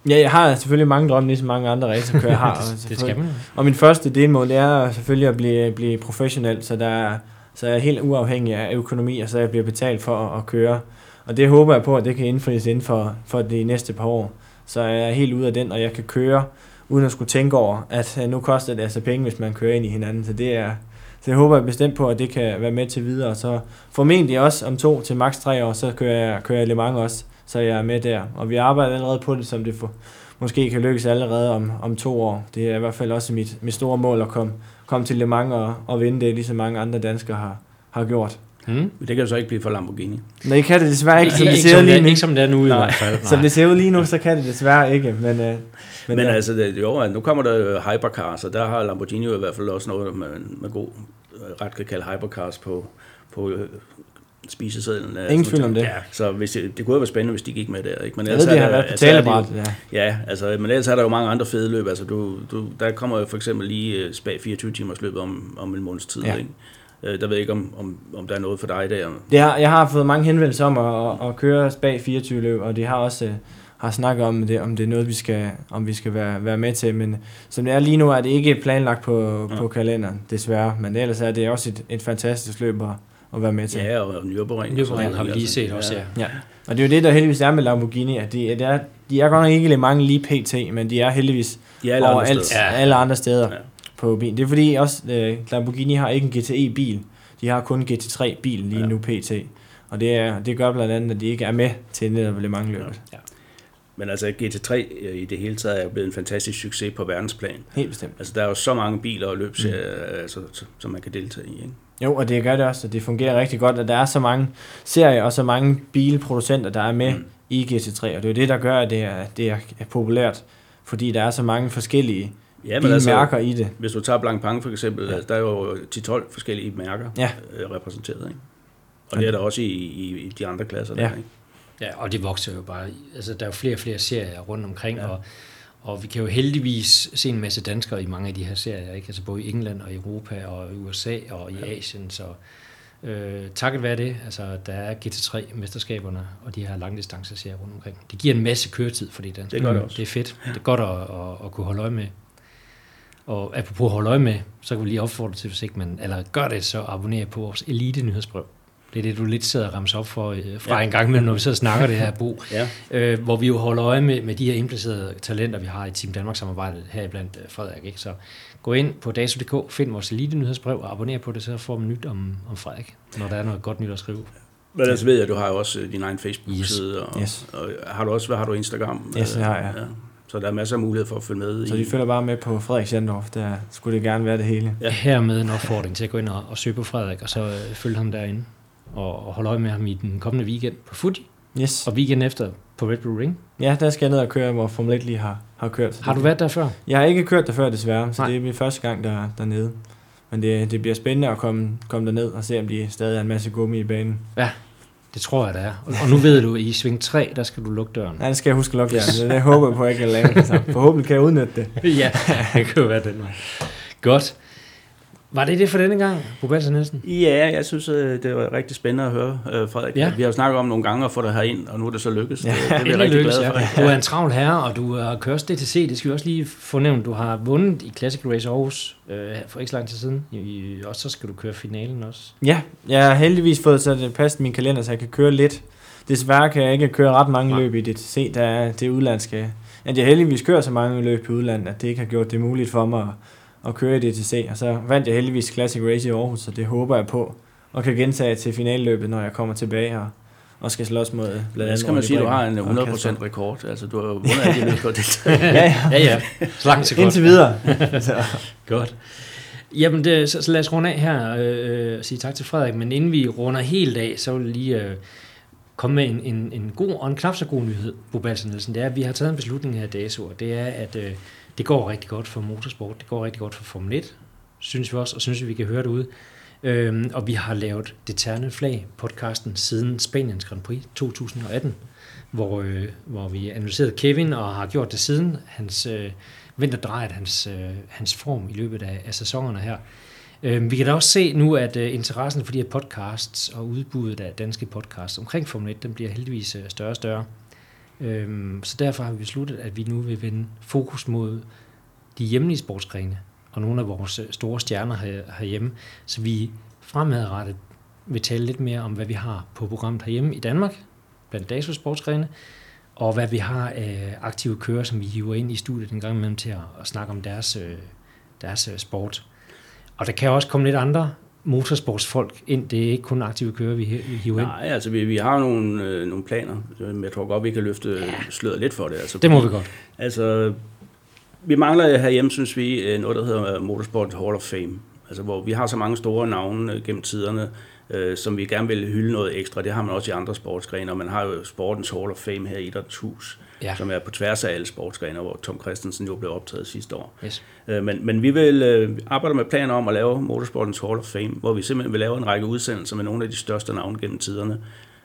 Ja, jeg har selvfølgelig mange drømme, ligesom mange andre racerkører har. <laughs> det, det skal man. Og min første delmål, det er selvfølgelig at blive, blive professionel, så, der er, så jeg er helt uafhængig af økonomi, og så jeg bliver betalt for at, at køre. Og det håber jeg på, at det kan indfries inden for, for de næste par år. Så jeg er helt ude af den, og jeg kan køre, uden at skulle tænke over, at øh, nu koster det altså penge, hvis man kører ind i hinanden. Så det er, så jeg håber bestemt på, at det kan være med til videre. Så formentlig også om to til maks tre år, så kører jeg, kører jeg Le Mans også, så jeg er med der. Og vi arbejder allerede på det, som det for, måske kan lykkes allerede om, om to år. Det er i hvert fald også mit, mit store mål at komme, komme til Le Mans og, og vinde det, ligesom mange andre danskere har, har gjort. Mm. Men det kan jo så ikke blive for Lamborghini. Det kan det desværre ikke, som det ser ud lige nu. ikke som det er nu i Nej. hvert fald. Som det ser ud lige nu, så kan det desværre ikke. Men, øh, men, Men, ja. altså, det, jo, nu kommer der jo hypercars, og der har Lamborghini jo i hvert fald også noget, man med god øh, ret kan kalde hypercars på, på øh, spisesedlen. Ingen sådan tvivl om det. Ja, så hvis det, det kunne jo være spændende, hvis de gik med der. Ikke? Men jeg ellers ved, det er har der- været på altså, talebræt. Ja. Ja, altså, men ellers er der jo mange andre fede løb. Altså, du, du, der kommer jo for eksempel lige Spag 24 timers løbet om, om en måneds tid. Ja. Ja. Ikke? Uh, der ved jeg ikke, om, om, om der er noget for dig der. Det har, jeg har fået mange henvendelser om at, at, køre spag 24 løb, og de har også øh, har snakket om det, om det er noget, vi skal, om vi skal være, være med til. Men som det er lige nu, er det ikke planlagt på, Ja. på kalenderen, desværre. Men ellers er det også et, et fantastisk løb at, at være med til. Ja, og Nürburgring. Nürburgring har vi lige set også, ja. Ja. Og det er jo det, der heldigvis er med Lamborghini, at de, at det er, de er godt nok ikke Mans lige pt, men de er heldigvis Ja, alle andre overalt, steder. ja. alle andre steder Ja. Ja. på bilen. Det er fordi også, øh, Lamborghini har ikke en GTE-bil. De har kun GT3-bilen lige Ja. ja. nu pt. Og det, er, det gør blandt andet, at de ikke er med til netop Le Mans løbet. Ja. Men altså GT3 øh, i det hele taget er blevet en fantastisk succes på verdensplan. Helt bestemt. Altså der er jo så mange biler og løbserier, mm. altså, som man kan deltage i. Ikke? Jo, og det gør det også, og det fungerer rigtig godt, at der er så mange serier og så mange bilproducenter, der er med mm. i GT3, og det er jo det, der gør, at det er, det er populært, fordi der er så mange forskellige Ja, ja, bilmærker i det. hvis du tager Blancpain for eksempel, Ja. ja. altså, der er jo 10-12 forskellige mærker Ja. øh, repræsenteret. Ikke? Og det er der også i, i, i de andre klasser. Der, Ja. ikke? Ja, og det vokser jo bare. Altså, der er jo flere og flere serier rundt omkring, ja. Ja. og, og vi kan jo heldigvis se en masse danskere i mange af de her serier, ikke? Altså både i England og i Europa og i USA og i Ja. Asien, så øh, takket være det, altså der er GT3-mesterskaberne og de her langdistanceserier rundt omkring. Det giver en masse køretid for de danskere. Det gør det også. Det er fedt. Det er godt at, at, at kunne holde øje med. Og apropos holde øje med, så kan vi lige opfordre til, hvis ikke man, eller gør det, så abonner på vores elite nyhedsbrev. Det er det, du lidt sidder og ramser op for, øh, fra ja. en gang imellem, når vi så snakker det her, Bo. Ja. Øh, hvor vi jo holder øje med, med de her indplacerede talenter, vi har i Team Danmark-samarbejdet her blandt øh, Frederik. Ikke? Så gå ind på dato.dk, find vores elite nyhedsbrev og abonner på det, så får man nyt om, om Frederik, når der er noget godt nyt at skrive. Men altså ved jeg, at du har jo også øh, din egen Facebook-side, yes. Og, Yes. og, har du også, hvad har du Instagram? Yes, det har jeg. Ja. Så der er masser af mulighed for at følge med. Så i, de følger bare med på Frederik Sjandorf, der skulle det gerne være det hele. Ja. Ja. Hermed en opfordring til at gå ind og, og søge på Frederik, og så øh, følge ham derinde, og, og holde øje med ham i den kommende weekend på Fuji, Yes. og weekend efter på Red Bull Ring. Ja, der skal jeg ned og køre, hvor Formel 1 lige har, har kørt. Har du været der før? Jeg har ikke kørt der før desværre, så Nej. det er min første gang der, dernede. Men det, det bliver spændende at komme, komme derned og se, om de stadig er en masse gummi i banen. Det tror jeg, der er. Og, nu ved du, i sving 3, der skal du lukke døren. Nej, det skal jeg huske at lukke der. Det, det håber jeg på, at jeg kan lave. <laughs> Så forhåbentlig kan jeg udnytte det. ja, det kan jo være den vej. Godt. Var det det for denne gang, Balser Nielsen? Ja, jeg synes, øh, det var rigtig spændende at høre, øh, Frederik. Ja. Vi har jo snakket om nogle gange at få dig herind, og nu er det så lykkedes. Ja, det, det er Endelig rigtig lykkes, glade for. ja. Du er en travl herre, og du har kørt DTC. Det skal vi også lige få nævnt. Du har vundet i Classic Race Aarhus øh, for ikke så lang tid siden. I, og så skal du køre finalen også. Ja, jeg har heldigvis fået sat det passet min kalender, så jeg kan køre lidt. Desværre kan jeg ikke køre ret mange Nej. løb i DTC, der er det udlandske. At jeg heldigvis kører så mange løb i udlandet, at det ikke har gjort det muligt for mig at, at køre i DTC. Og så vandt jeg heldigvis Classic Race i Aarhus, så det håber jeg på. Og kan gentage til finalløbet, når jeg kommer tilbage og, og skal slås mod blandt Ja, andet skal man sige, at du har en og Kasper. 100% rekord. Altså, du har jo vundet alle de løb <laughs> ja, ja. Ja, ja. Så langt godt. Indtil videre. <laughs> så. Godt. Jamen, det, så, så lad os runde af her øh, og sige tak til Frederik. Men inden vi runder helt af, så vil jeg lige øh, komme med en, en, en god og en knap så god nyhed, Bo Nielsen. Det er, at vi har taget en beslutning her i DASO, og det er, at øh, det går rigtig godt for motorsport. Det går rigtig godt for Formel 1, synes vi også, og synes vi, vi kan høre det ud. Øhm, og vi har lavet Det Terne Flag podcasten siden Spaniens Grand Prix 2018, hvor, øh, hvor vi analyserede Kevin og har gjort det siden hans øh, vinterdrejet, hans, øh, hans form i løbet af, af sæsonerne her. Øh, vi kan da også se nu, at øh, interessen for de her podcasts og udbuddet af danske podcasts omkring Formel 1, den bliver heldigvis øh, større og større. Øhm, så derfor har vi besluttet, at vi nu vil vende fokus mod de hjemlige sportsgrene og nogle af vores øh, store stjerner her, herhjemme, så vi fremadrettet vil tale lidt mere om, hvad vi har på programmet herhjemme i Danmark, blandt DASO sportsgrene, og hvad vi har af aktive kører, som vi hiver ind i studiet en gang imellem til at, at snakke om deres, øh, deres øh, sport. Og der kan også komme lidt andre motorsportsfolk ind. Det er ikke kun aktive kører, vi hi- vi hiver ind. Nej, altså vi, vi har nogle, øh, nogle planer, men jeg tror godt, vi kan løfte ja. sløret lidt for det. Altså, Det må vi godt. Altså, vi mangler herhjemme, synes vi, øh, noget, der hedder Motorsport Hall of Fame. Altså, hvor vi har så mange store navne øh, gennem tiderne, øh, som vi gerne vil hylde noget ekstra. Det har man også i andre sportsgrene, og man har jo Sportens Hall of Fame her i Idrættens Hus, Ja. som er på tværs af alle sportsgrene, hvor Tom Christensen jo blev optaget sidste år. Yes. Øh, Men, men vi vil øh, arbejde med planer om at lave Motorsportens Hall of Fame, hvor vi simpelthen vil lave en række udsendelser med nogle af de største navne gennem tiderne,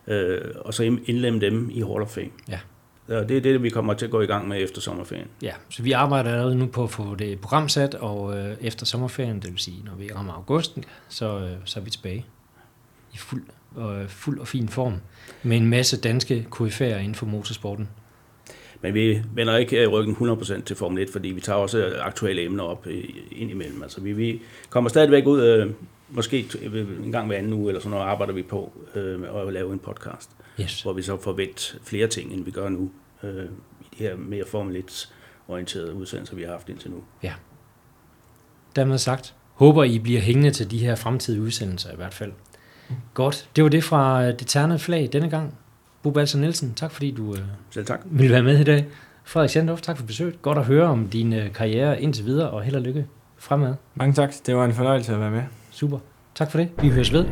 øh, og så indlemme dem i Hall of Fame. Ja. Og det er det, vi kommer til at gå i gang med efter sommerferien. Ja, så vi arbejder allerede nu på at få det programsat, og øh, efter sommerferien, det vil sige, når vi rammer augusten, så, øh, så er vi tilbage i fuld, øh, fuld og fin form med en masse danske KF'er inden for motorsporten. Men vi vender ikke øh, ryggen 100% til Formel 1, fordi vi tager også øh, aktuelle emner op øh, ind imellem. Altså vi, vi kommer stadigvæk ud, øh, måske en gang hver anden uge, eller sådan noget, arbejder vi på øh, at lave en podcast, Yes. hvor vi så får vendt flere ting, end vi gør nu, øh, i de her mere Formel 1-orienterede udsendelser, vi har haft indtil nu. Dermed sagt, håber I bliver hængende til de her fremtidige udsendelser i hvert fald. Godt, det var det fra det ternede flag denne gang. Bo Balser Nielsen, tak fordi du øh, Selv tak. ville være med i dag. Frederik Sandhoff, tak for besøget. Godt at høre om din øh, karriere indtil videre, og held og lykke fremad. Mange tak. Det var en fornøjelse at være med. Super. Tak for det. Vi høres ved.